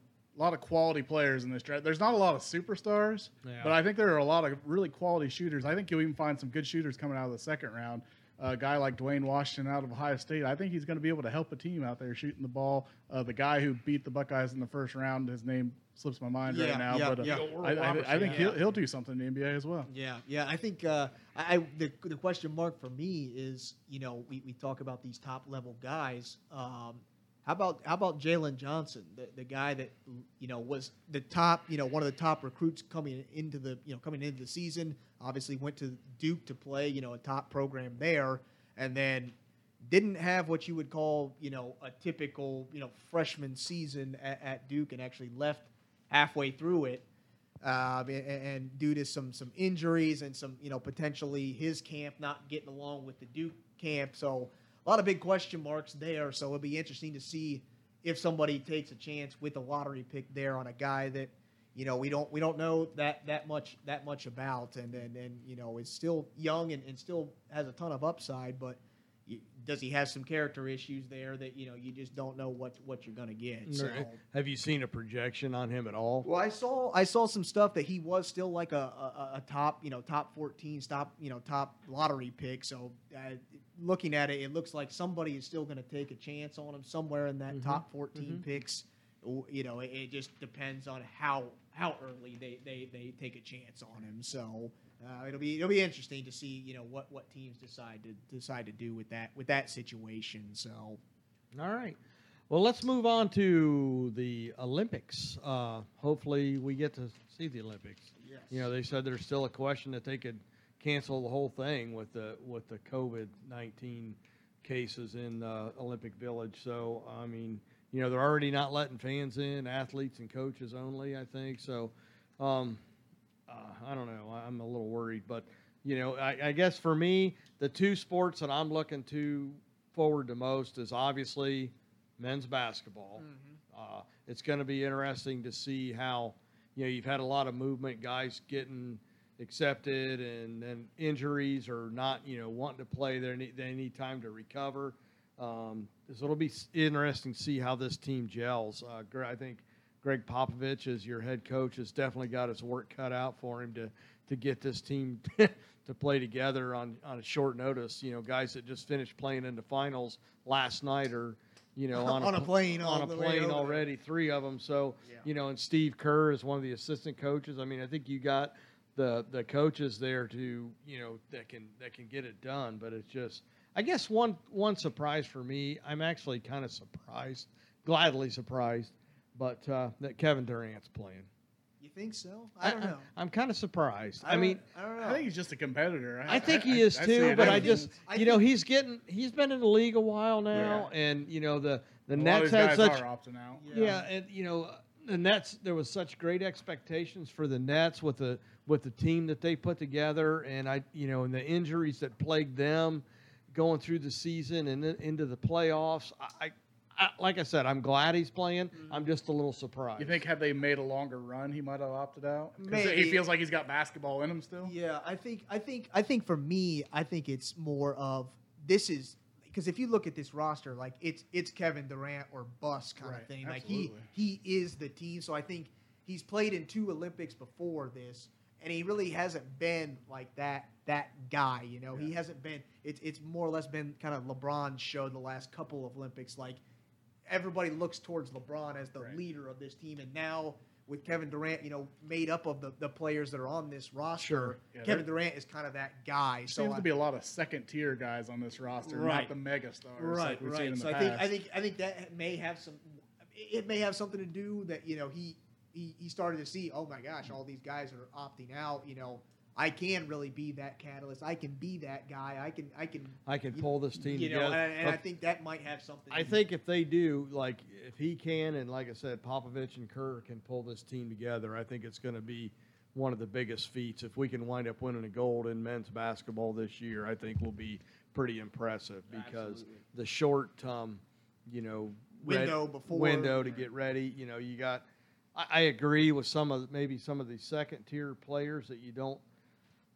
lot of quality players in this draft. There's not a lot of superstars, Yeah. but I think there are a lot of really quality shooters. I think you'll even find some good shooters coming out of the second round. a guy like Duane Washington out of Ohio State. I think he's going to be able to help a team out there shooting the ball. Uh, the guy who beat the Buckeyes in the first round, his name slips my mind Yeah, right now, yeah, but uh, yeah. I, I, I think yeah. he'll, he'll do something in the NBA as well. Yeah, yeah. I think uh, I, I the the question mark for me is, you know, we, we talk about these top level guys. Um, how about how about Jalen Johnson, the, the guy that you know was the top, you know, one of the top recruits coming into the you know coming into the season. Obviously went to Duke to play, you know, a top program there, and then didn't have what you would call, you know, a typical, you know, freshman season at, at Duke, and actually left halfway through it um, and, and due to some some injuries and some you know potentially his camp not getting along with the Duke camp, so a lot of big question marks there. So it'll be interesting to see if somebody takes a chance with a lottery pick there on a guy that you know we don't we don't know that that much that much about, and and, and you know is still young and, and still has a ton of upside, but. you- Does he have some character issues there that you know you just don't know what what you're gonna get? So. Have you seen a projection on him at all? Well, I saw I saw some stuff that he was still like a, a, a top you know top fourteen top you know top lottery pick. So uh, looking at it, it looks like somebody is still going to take a chance on him somewhere in that Mhm, top 14 mhm. picks. You know, it, it just depends on how how early they, they, they take a chance on him. So uh, it'll be it'll be interesting to see you know what, what teams decide to decide to do with that with that situation. So All right. Well, let's move on to the Olympics. Uh, hopefully, we get to see the Olympics. yes. You know, they said there's still a question that they could cancel the whole thing with the with the COVID nineteen cases in uh, Olympic Village. So, I mean, you know, they're already not letting fans in, athletes and coaches only. I think so. Um, uh, I don't know. I'm a little worried, but you know, I, I guess for me, the two sports that I'm looking to forward to most is obviously men's basketball. Uh, it's going to be interesting to see how, you know, you've had a lot of movement, guys getting accepted, and then injuries or not, you know, wanting to play. They need they need time to recover. Um, so it'll be interesting to see how this team gels. Uh, I think Gregg Popovich, as your head coach, has definitely got his work cut out for him to to get this team to play together on on a short notice. You know, guys that just finished playing in the finals last night are, you know, on, On a pl- plane on a plane over there. already, three of them. So Yeah. you know, and Steve Kerr is one of the assistant coaches. I mean, I think you got the the coaches there to you know that can that can get it done. But it's just, I guess one one surprise for me, I'm actually kind of surprised, gladly surprised, but uh, that Kevin Durant's playing. you think so? I don't know. I'm kind of surprised. I, don't- mean. I don't know. I think he's just a competitor. I think he is I too, it but I, I a- just, I you know, he's getting, he's been in the league a while now, and you know the the a lot of Nets had guys such, are opting out. yeah. and you know the Nets. There was such great expectations for the Nets with the with the team that they put together, and I, you know, and the injuries that plagued them going through the season and then into the playoffs. I, I, I like I said, I'm glad he's playing. Mm-hmm. I'm just a little surprised. You think had they made a longer run, he might have opted out? Maybe. He feels like he's got basketball in him still. Yeah, I think I think I think for me, I think it's more of this is because if you look at this roster, like it's it's Kevin Durant or bust kind Right, of thing. absolutely. Like he he is the team. So I think he's played in two Olympics before this, and he really hasn't been like that that guy. You know, he hasn't been. It's it's more or less been kind of LeBron's show the last couple of Olympics. Like everybody looks towards LeBron as the Right. leader of this team, and now. With Kevin Durant, you know, made up of the, the players that are on this roster, Sure. Yeah, Kevin Durant is kind of that guy. So Seems I, to be a lot of second tier guys on this roster, Right. not the mega stars. right, like right. So I think I think I think that may have some. It may have something to do that you know he he he started to see. Oh my gosh, all these guys are opting out. You know, I can really be that catalyst. I can be that guy. I can I can. I can pull this team You know, together. and, and I think that might have something. I think if they do, like if he can, and like I said, Popovich and Kerr can pull this team together, I think it's going to be one of the biggest feats. If we can wind up winning a gold in men's basketball this year, I think will be pretty impressive because Absolutely. the short, um, you know, red- Window before- window to get ready. You know, you got. I, I agree with some of maybe some of the second tier players that you don't.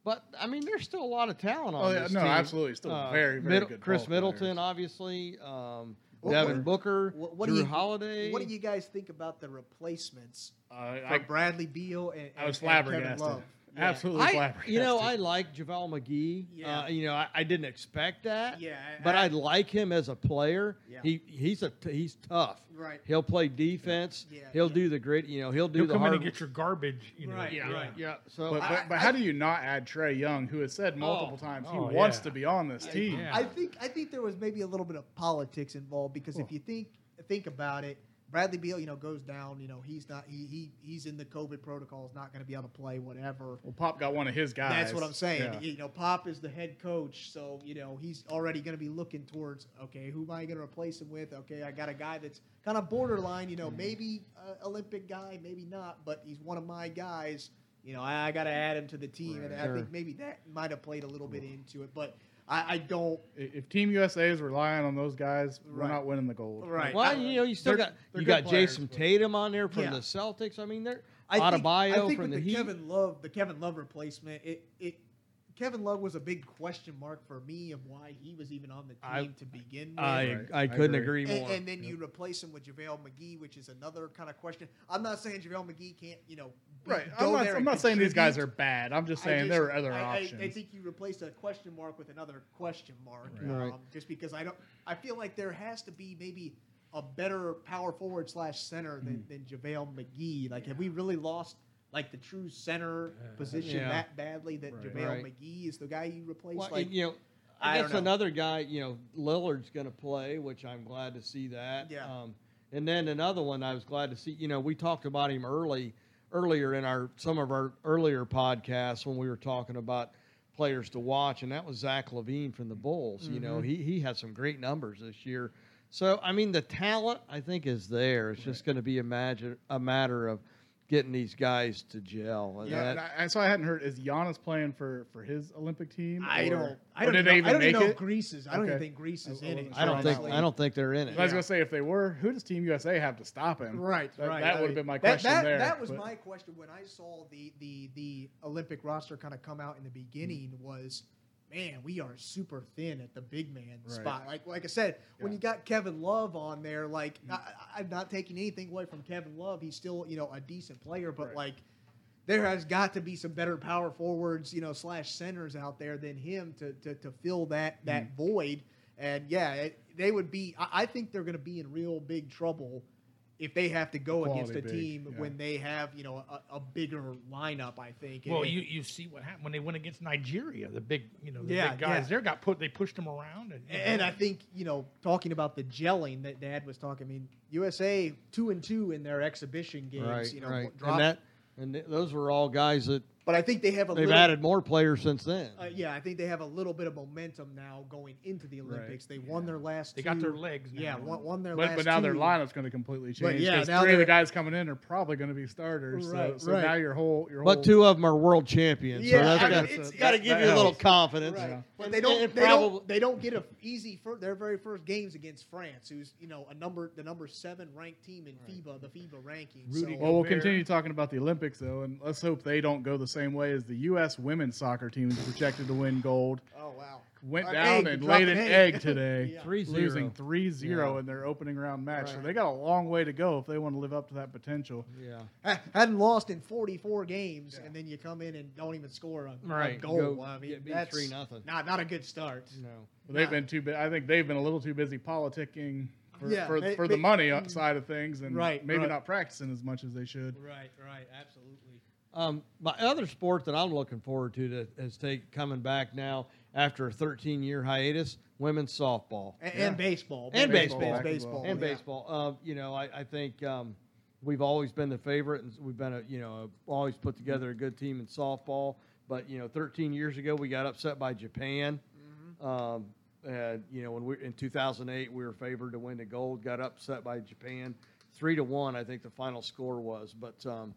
But I mean, there's still a lot of talent on Oh, yeah, this no, team. absolutely. Still Uh, very, very Middle- good. Khris Middleton, players. obviously. Um, What- Devin what- Booker, What, what Jrue do you Holiday. What do you guys think about the replacements Uh, for I, Bradley Beal and, I was and- and Kevin. Love. Yeah. Absolutely I, flabbergasted. you know, I like JaVale McGee. Yeah. Uh, you know, I, I didn't expect that. Yeah, But I- I like him as a player. Yeah. He he's a t- he's tough. Right. He'll play defense. Yeah, He'll yeah. do the grit. You know, he'll do He'll the come hard. in and get your garbage. You know, Right, yeah. right. yeah. So But, but, but I- how do you not add Trae Young, who has said multiple Oh. times he Oh, wants yeah. to be on this team? Yeah. I think I think there was maybe a little bit of politics involved because if you think think about it, Bradley Beal, you know, goes down. You know, he's not he he he's in the COVID protocol, is not going to be able to play whatever. Well, Pop got one of his guys. That's what I'm saying. Yeah. You know, Pop is the head coach, so you know he's already going to be looking towards okay, who am I going to replace him with? Okay, I got a guy that's kind of borderline. You know, maybe uh, Olympic guy, maybe not, but he's one of my guys. You know, I, I got to add him to the team, and I think maybe that might have played a little bit into it, but I, I don't. If Team USA is relying on those guys, we're Right. not winning the gold. Right. well, I- you know, you still they're- got they're you good got players, Jayson but- Tatum on there from Yeah. the Celtics. I mean, they're I think, Adebayo I think from with the the, Heat. Kevin Love, the Kevin Love replacement, it it Kevin Love was a big question mark for me of why he was even on the team I- to begin with. I I I couldn't agree. agree more. and, and then you replace him with JaVale McGee, which is another kind of question. I'm not saying JaVale McGee can't, you know, be- Right. go I'm not, there I'm not saying these guys are bad. I'm just saying just- there are other I, I- options. I, think you replaced a question mark with another question mark, Right. um, just because I don't. I feel like there has to be maybe a better power forward slash center than, Hmm. than JaVale McGee. Like, have we really lost like the true center position Yeah. that badly that Right. JaVale Right. McGee is the guy you replace? Well, like, you know, I I guess know. another guy, you know, Lillard's going to play, which I'm glad to see that. Yeah. Um, and then another one I was glad to see. You know, we talked about him early, earlier in our some of our earlier podcasts when we were talking about players to watch, and that was Zach LaVine from the Bulls. You know, Mm-hmm. he he had some great numbers this year. So I mean, the talent I think is there. It's just going to be a matter a matter of getting these guys to gel. And yeah, that- and I, so I hadn't heard. Is Giannis playing for for his Olympic team? I or- don't. I don't did know, they even I don't make even know it? Greece is. I don't even think Greece is I in it. wasn't I don't think. I don't think they're in it. I was gonna say if they were, who does Team USA have to stop him? Right, That, right. That would have been my that- question that, there. That was but- my question when I saw the the the Olympic roster kind of come out in the beginning. Was man, we are super thin at the big man Right. spot. Like like I said, when you got Kevin Love on there, like I, I- I'm not taking anything away from Kevin Love. He's still you know a decent player, but Right. like. There has got to be some better power forwards, you know, slash centers out there than him to, to, to fill that that Mm. void. And yeah, it, they would be. I, I think they're going to be in real big trouble if they have to go against a Quality big, team yeah. when they have you know a, a bigger lineup. I think. Well, And- you, you see what happened when they went against Nigeria. The big you know the Yeah, big guys yeah. there got put. They pushed them around and you and I think you know talking about the gelling that Dad was talking. I mean, USA two and two in their exhibition games. right, you know, right. drop- And that and th- those were all guys that but I think they have a they've little, added more players since then. Uh, yeah, I think they have a little bit of momentum now going into the Right. Olympics. They won their last. they two, got their legs. Now. Yeah, won, won their But, last. but now two. their lineup's going to completely But change. yeah, because now three of the guys coming in are probably going to be starters. Right, so so right. now your whole your But two of them are world champions, Yeah, so that's I mean, got, it's- got to give you a little confidence. Right. Yeah. But they don't. and they probably- don't. They don't get a easy for their very first games against France, who's you know a number the number seven ranked team in FIBA, the FIBA ranking. Rudy so, Well, we'll continue talking about the Olympics though, and let's hope they don't go the same way as the U.S. women's soccer team is projected to win gold. oh wow, Went An down egg, and laid an an egg. egg today, Yeah. 3-0. losing 3-0 Yeah. in their opening round match. So they got a long way to go if they want to live up to that potential. Yeah. Ha- hadn't lost in 44 games, and then you come in and don't even score a, a Right, goal. go I mean, get beat that's 3-0. Not not a good start. No. But they've Nah. been too. Bu- I think they've been a little too busy politicking for, Yeah, for, they- for the money o- side of things, and Right, maybe right. not practicing as much as they should. Right, right, absolutely. Um, my other sport that I'm looking forward to that has take coming back now after a 13 year hiatus, women's softball And, Yeah. and baseball, And Baseball, baseball. baseball, and yeah. baseball. Uh, you know, I, I think um, we've always been the favorite, and we've been a you know always put together a good team in softball. But you know, 13 years ago, we got upset by Japan. Mm-hmm. Um, and you know, when we in 2008, we were favored to win the gold. Got upset by Japan, three to one. I think the final score was. But um,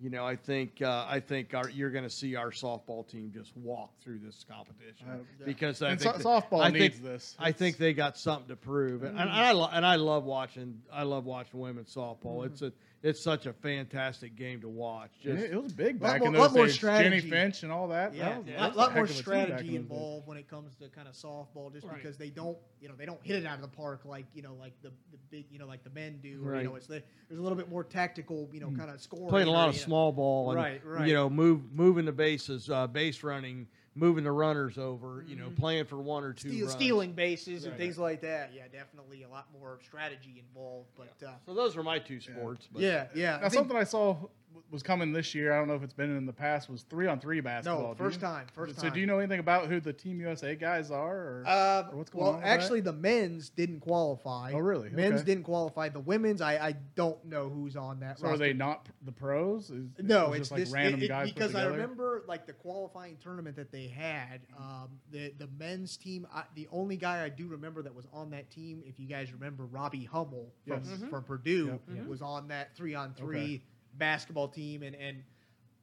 you know, I think uh, I think our, you're going to see our softball team just walk through this competition Uh, because I And think so- that- softball I needs think, this. I think they got something to prove, and, and I lo- and I love watching. I love watching women's softball. It's a it's such a fantastic game to watch. Just it, it was big Lot back more- in lot those more days. strategy. Jennie Finch and all that. Yeah, that was, a that lot, a lot more of a team back in strategy involved when it comes to kind of softball, just Right. because they don't, you know, they don't hit it out of the park like you know, like the, the big, you know, like the men do. Or, Right. you know, it's the, there's a little bit more tactical, you know, Mm. kind of scoring. playing a lot of you know. Small ball and Right, right. you know move moving the bases, uh, base running, moving the runners over. You know, Mhm. playing for one or two. Steal, runs. stealing bases and Right. things like that. Yeah, definitely a lot more strategy involved. But uh, So those are my two sports. But yeah, yeah. I Now, think- something I saw w- was coming this year. I don't know if it's been in the past. Was three on three basketball. no, first time, first so time. do you know anything about who the Team USA guys are? Or? Uh, Or what's going well, on with actually, the men's didn't qualify. Oh, really? Men's Okay. didn't qualify. The women's, I, I don't know who's on that. so are they not the pros? Is, No, it's just like this random it- it- guys because I remember like the qualifying tournament that they had. Um, the the men's team. I, the only guy I do remember that was on that team, if you guys remember, Robbie Hummel from, Yes. Mhm. from Purdue Yep. Mhm. was on that three on three Okay. Basketball team, and and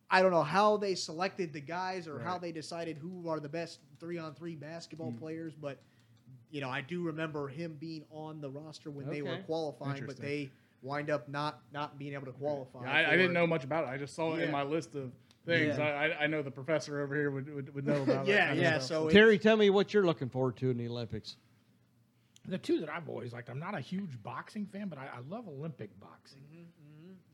I don't know how they selected the guys or how they decided who are the best three on three basketball Mm. players, but. You know, I do remember him being on the roster when they were qualifying, but they wind up not not being able to qualify. Yeah, I, I didn't know much about it. I just saw it in my list of things. Yeah. I, I, I know the professor over here would, would, would know about that yeah, kind of yeah. stuff. So Terry, tell me what you're looking forward to in the Olympics. The two that I've always liked. I'm not a huge boxing fan, but I, I love Olympic boxing. Mhm, mhm,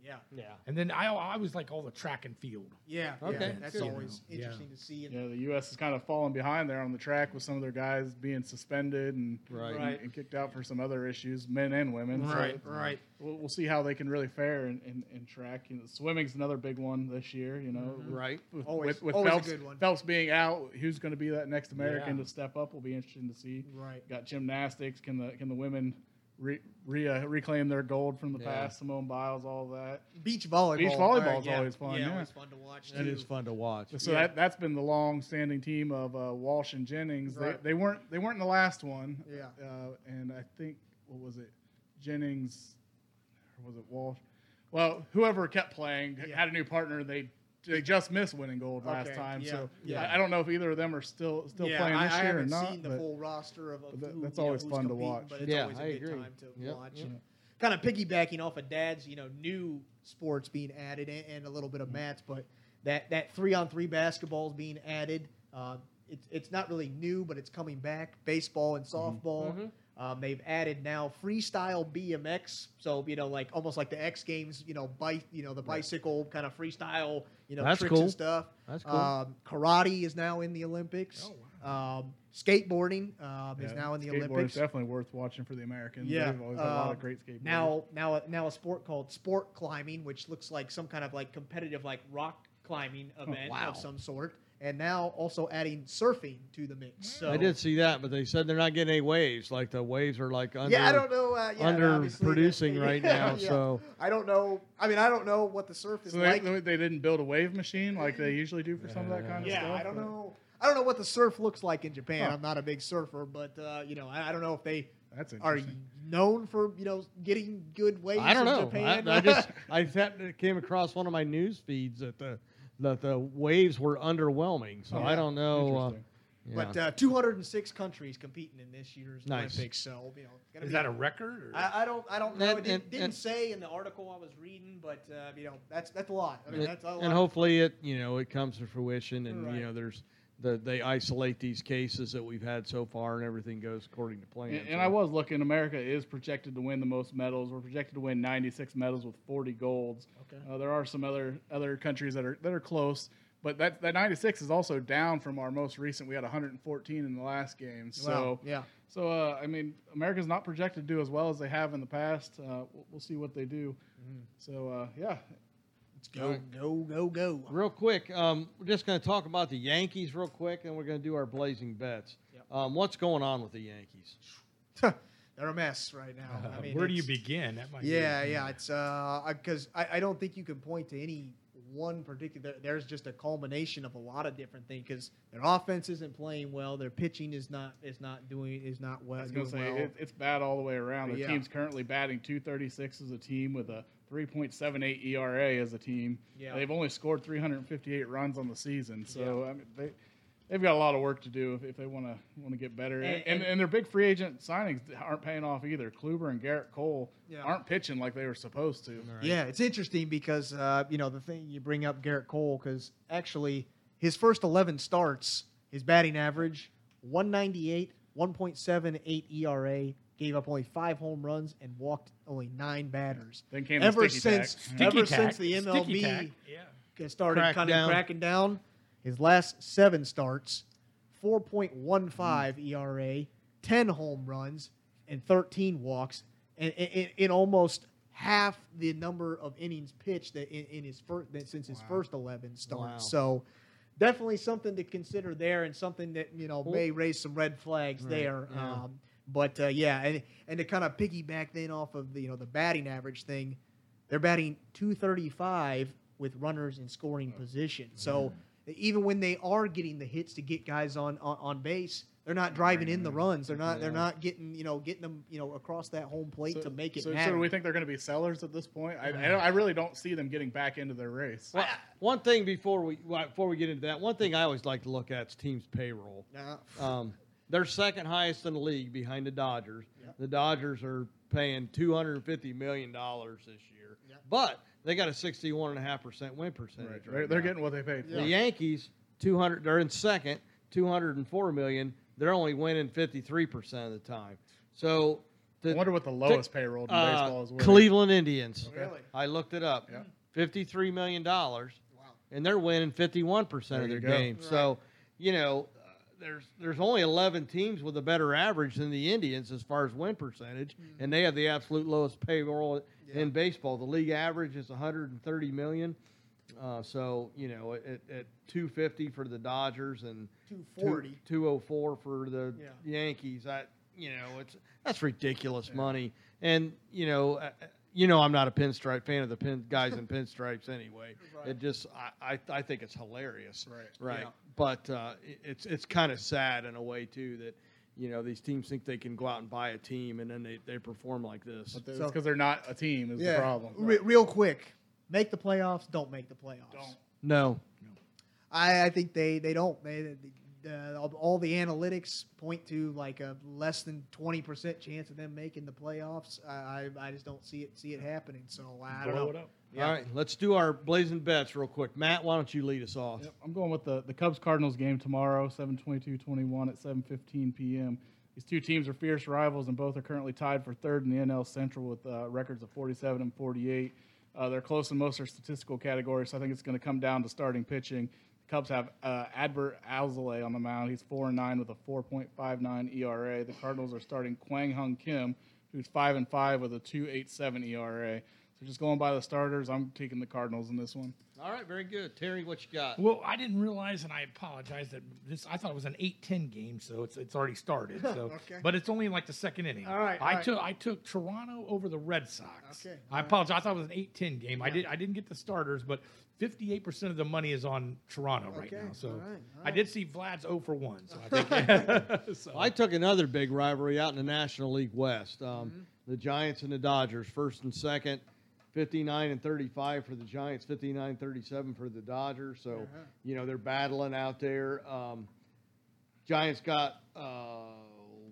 yeah, Yeah. And then I, I always like all the track and field. yeah, Okay, yeah. That's good. always Yeah. interesting to see. And Yeah, the U.S. is kind of falling behind there on the track with some of their guys being suspended and Right. and, and kicked out for some other issues, men and women. So right, right. We'll, we'll see how they can really fare in, in, in track. You know, swimming's another big one this year. You know, Mhm. Right. with, Always- with, with always a good one. Phelps being out, who's going to be that next American Yeah. to step up? Will be interesting to see. Right. Got gymnastics. Can the can the women re, re, uh, reclaim their gold from the Yeah. past? Simone Biles, all that. Beach volleyball. Beach volleyball's uh, yeah, always fun, Yeah, yeah. always fun to watch. That too. is fun to watch. So Yeah. that that's been the long-standing team of uh, Walsh and Jennings. Right. They, they weren't they weren't in the last one. Yeah. Uh, and I think what was it, Jennings, or was it Walsh? Well, whoever kept playing Yeah. had a new partner. They they just missed winning gold last Okay, time. yeah, So yeah. I, I don't know if either of them are still still yeah, playing this I year or not. I haven't seen the full roster of, of but that- who, that's you know, always who's fun to watch. But it's Yeah, always a I good agree. time to Yep, watch. yep. Kind of piggybacking off of Dad's, you know, new sports being added and, and a little bit of Mm-hmm. Matt's, but that that three on three basketball is being added. Uh, it's it's not really new, but it's coming back. Baseball and Mm-hmm. softball. Mhm. Um, they've added now freestyle BMX, so you know, like almost like the X Games, you know, bike, you know, the bicycle kind of freestyle, you know, That's tricks cool. and stuff. That's cool. Um, karate is now in the Olympics. Oh, Um, skateboarding um, is now in the skateboarding's Olympics. definitely worth watching for the Americans. Yeah, They've always got a lot um, of great skateboarders. Now, now, a- now a sport called sport climbing, which looks like some kind of like competitive like rock climbing event wow. of some sort, and now also adding surfing to the mix. So I did see that, but they said they're not getting any waves. Like the waves are like under. yeah, I don't know. Uh, yeah, obviously that- underproducing right now, yeah. so- I don't know. I mean, I don't know what the surf is so they, like. they they didn't build a wave machine like they usually do for some of that kind of yeah, stuff. I don't but- know. I don't know what the surf looks like in Japan. Huh. I'm not a big surfer, but uh, you know, I, I don't know if they That's are known for you know getting good waves. I don't in know. Japan. I, I just I came across one of my news feeds that the that the waves were underwhelming. So I don't know. Uh, Interesting. yeah. But uh, 206 countries competing in this year's Nice. Olympics, so you know, it's gonna Is be, that a record? Or? I, I don't, I don't know. And- it didn't, and- didn't and- say in the article I was reading, but uh, you know, that's that's a lot. I mean, and, that's a lot. and hopefully it you know it comes to fruition and Right. you know there's the they isolate these cases that we've had so far and everything goes according to plan. And, so- and I was looking. America is projected to win the most medals. We're projected to win 96 medals with 40 golds. Okay. Uh, there are some other other countries that are that are close, but that that 96 is also down from our most recent. We had 114 in the last game. So Wow, yeah, so uh, I mean, America's not projected to do as well as they have in the past. Uh, we'll, we'll see what they do. Mm-hmm. So uh, yeah, let's go, go, go, go. Real quick, um, we're just going to talk about the Yankees real quick, and we're going to do our blazing bets. Yep. Um, what's going on with the Yankees? They're a mess right now. I mean, Where do you begin? That might be- Yeah, yeah. It's uh, because I, I don't think you can point to any one particular. There's just a culmination of a lot of different things because their offense isn't playing well. Their pitching is not is not doing is not well. I was gonna say well. it, it's bad all the way around. The Yeah. team's currently batting 236 as a team with a 3.78 ERA as a team. Yeah. They've only scored 358 runs on the season, so Yeah. I mean they they've got a lot of work to do if, if they want to want to get better. And- And, and, and- their big free agent signings aren't paying off either. Kluber and Gerrit Cole Yeah. aren't pitching like they were supposed to. Yeah, it's interesting because uh, you know the thing you bring up Gerrit Cole because actually his first eleven starts, his batting average 198, 1.78 ERA, gave up only five home runs and walked only nine batters. Then came ever sticky since tack. Ever tack. since the MLB tack, Yeah. started Cracked kind of cracking down, his last seven starts, 4.15 ERA, 10 home runs, and 13 walks, and in, in almost half the number of innings pitched that in, in his first that since his Wow. first 11 starts. Wow. So definitely something to consider there, and something that you know may raise some red flags Right, there. yeah. Um, but uh, yeah, and and to kind of piggyback then off of the you know the batting average thing, they're batting 235 with runners in scoring position. So even when they are getting the hits to get guys on on, on base, they're not driving in the runs. They're not they're not getting you know getting them you know across that home plate So, to make it so, so do we think they're going to be sellers at this point? I, I, don't, I really don't see them getting back into their race. Well, one thing before we before we get into that, one thing I always like to look at is teams' payroll. Nah. Um, they're second highest in the league behind the Dodgers. Yep. The Dodgers are paying two hundred and fifty million dollars this year, Yep. but they got a sixty-one and a half percent win Right. percentage. They're, Right they're now. getting what they paid for. the Yankees two hundred. They're in second, two hundred and four million. They're only winning fifty-three percent of the time. So, I wonder what the lowest payroll in uh, baseball is. worth. Cleveland Indians. Okay. Really? I looked it up. Yeah. Fifty-three million dollars Wow. and they're winning 51% There of their you go. games. So, you know, there's there's only 11 teams with a better average than the Indians as far as win percentage, and they have the absolute lowest payroll Yeah. in baseball. The league average is 130 million. Uh, so, you know, at, at 250 for the Dodgers and 240. 204 for the Yeah. Yankees. I, you know, it's that's ridiculous money. And you know, uh, you know, I'm not a pinstripe fan of the pin guys in pinstripes anyway. Right. It just, I, I, I think it's hilarious. Right. Right. Yeah. But uh, it- it's it's kind of sad in a way too that. You know these teams think they can go out and buy a team, and then they, they perform like this. But it's So- because they're not a team is the problem. Re- real quick, make the playoffs. Don't make the playoffs. Don't. No, I, I think they they don't. They, uh, all the analytics point to like a less than twenty percent chance of them making the playoffs. I, I, I just don't see it see it happening. So I don't Blow know. it up. Yeah. All right, let's do our blazing bets real quick. Matt, why don't you lead us off? Yep, I'm going with the, the Cubs Cardinals game tomorrow, 7:22-21 at 7:15 p.m. These two teams are fierce rivals, and both are currently tied for third in the NL Central with uh, records of 47 and 48. Uh, they're close in most of their statistical categories, so I think it's going to come down to starting pitching. Cubs have uh, Adbert Alzolay on the mound. He's four and nine with a 4.59 ERA. The Cardinals are starting Kwang Hyun Kim, who's five and five with a 2.87 ERA. So just going by the starters, I'm taking the Cardinals in this one. All right, very good. Terry, what you got? Well, I didn't realize, and I apologize that this. I thought it was an 8-10 game, so it's it's already started. So, Okay. but it's only like the second inning. All right, I all right. took I took Toronto over the Red Sox. Okay, I all right. apologize. I thought it was an 8-10 game. I did I didn't get the starters, but 58% of the money is on Toronto right now. So all right, all I did see Vlad's 0 for 1. So I think. so, I took another big rivalry out in the National League West. Um, The Giants and the Dodgers, first and second, 59 and 35 for the Giants, 59 37 for the Dodgers. So, you know, they're battling out there. Um, Giants got uh,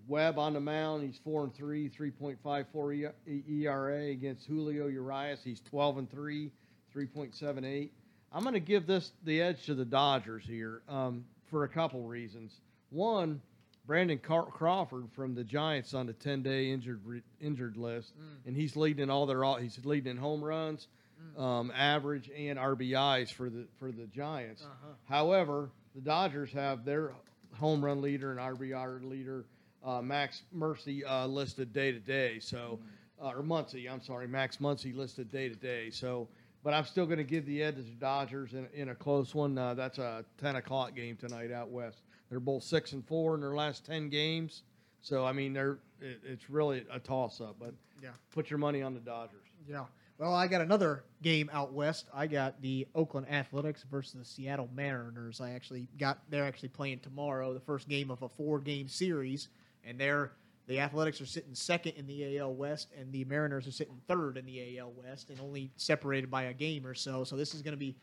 Webb on the mound. He's 4 and 3, 3.54 E- ERA against Julio Urias. He's 12 and 3, 3.78. I'm going to give this the edge to the Dodgers here um, for a couple reasons. One, Brandon Car- Crawford from the Giants on the 10-day injured re- injured list, and he's leading in all their all, he's leading in home runs, um, average, and RBIs for the for the Giants. However, the Dodgers have their home run leader and RBI leader, uh, Max Mercy, uh, listed day to day. So, uh, or Muncy, I'm sorry, Max Muncy listed day to day. So, but I'm still going to give the edge to the Dodgers in, in a close one. Uh, that's a 10 o'clock game tonight out west. They're both six and four in their last 10 games. So, I mean, they're it, it's really a toss up. But Yeah. put your money on the Dodgers. Yeah. Well, I got another game out west. I got the Oakland Athletics versus the Seattle Mariners. I actually got they're actually playing tomorrow, the first game of a four-game series, and they're the Athletics are sitting second in the AL West, and the Mariners are sitting third in the AL West, and only separated by a game or so. So this is going to be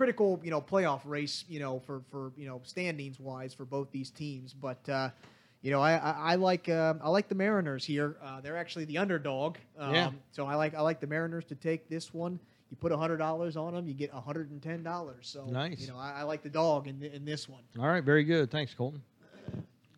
critical, you know, playoff race, you know, for for you know standings wise for both these teams. But uh, you know, I I, I like uh, I like the Mariners here. Uh, they're actually the underdog. Um, Yeah. So I like I like the Mariners to take this one. You put hundred dollars on them, you get hundred and ten dollars. So Nice. You know, I, I like the dog in in this one. All right, very good. Thanks, Colton.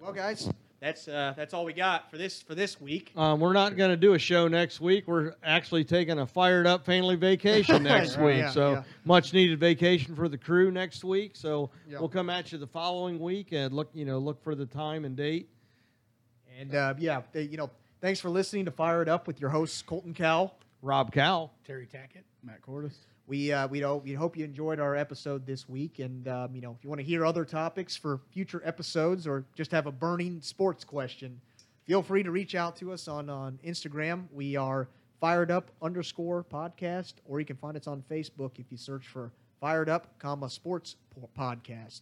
Well, guys, that's uh, that's all we got for this for this week. Um, we're not going to do a show next week. We're actually taking a fired up family vacation next Right, week. yeah, so yeah. much needed vacation for the crew next week. So Yeah. we'll come at you the following week and look, you know, look for the time and date. And uh, yeah, they, you know, thanks for listening to Fire It Up with your hosts Colton Cow. Rob Cal. Terry Tackett. Matt Cordis. We uh, we know we hope you enjoyed our episode this week, and um, you know if you want to hear other topics for future episodes or just have a burning sports question, feel free to reach out to us on on Instagram. We are fired up underscore podcast, or you can find us on Facebook if you search for fired up comma sports podcast.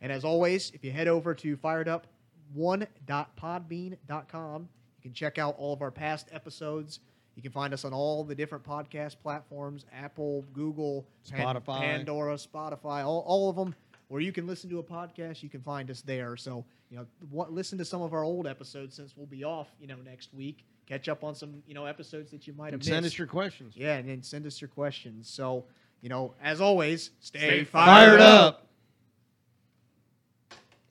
And as always, if you head over to fired up one.podbean.com, you can check out all of our past episodes. You can find us on all the different podcast platforms Apple, Google, Spotify. Pandora, Spotify, all, all of them. Where you can listen to a podcast, you can find us there. So, you know, what, listen to some of our old episodes since we'll be off, you know, next week. Catch up on some, you know, episodes that you might have And missed. send us your questions. yeah, and then send us your questions. So, you know, as always, stay, Stay fired, Fired up. up.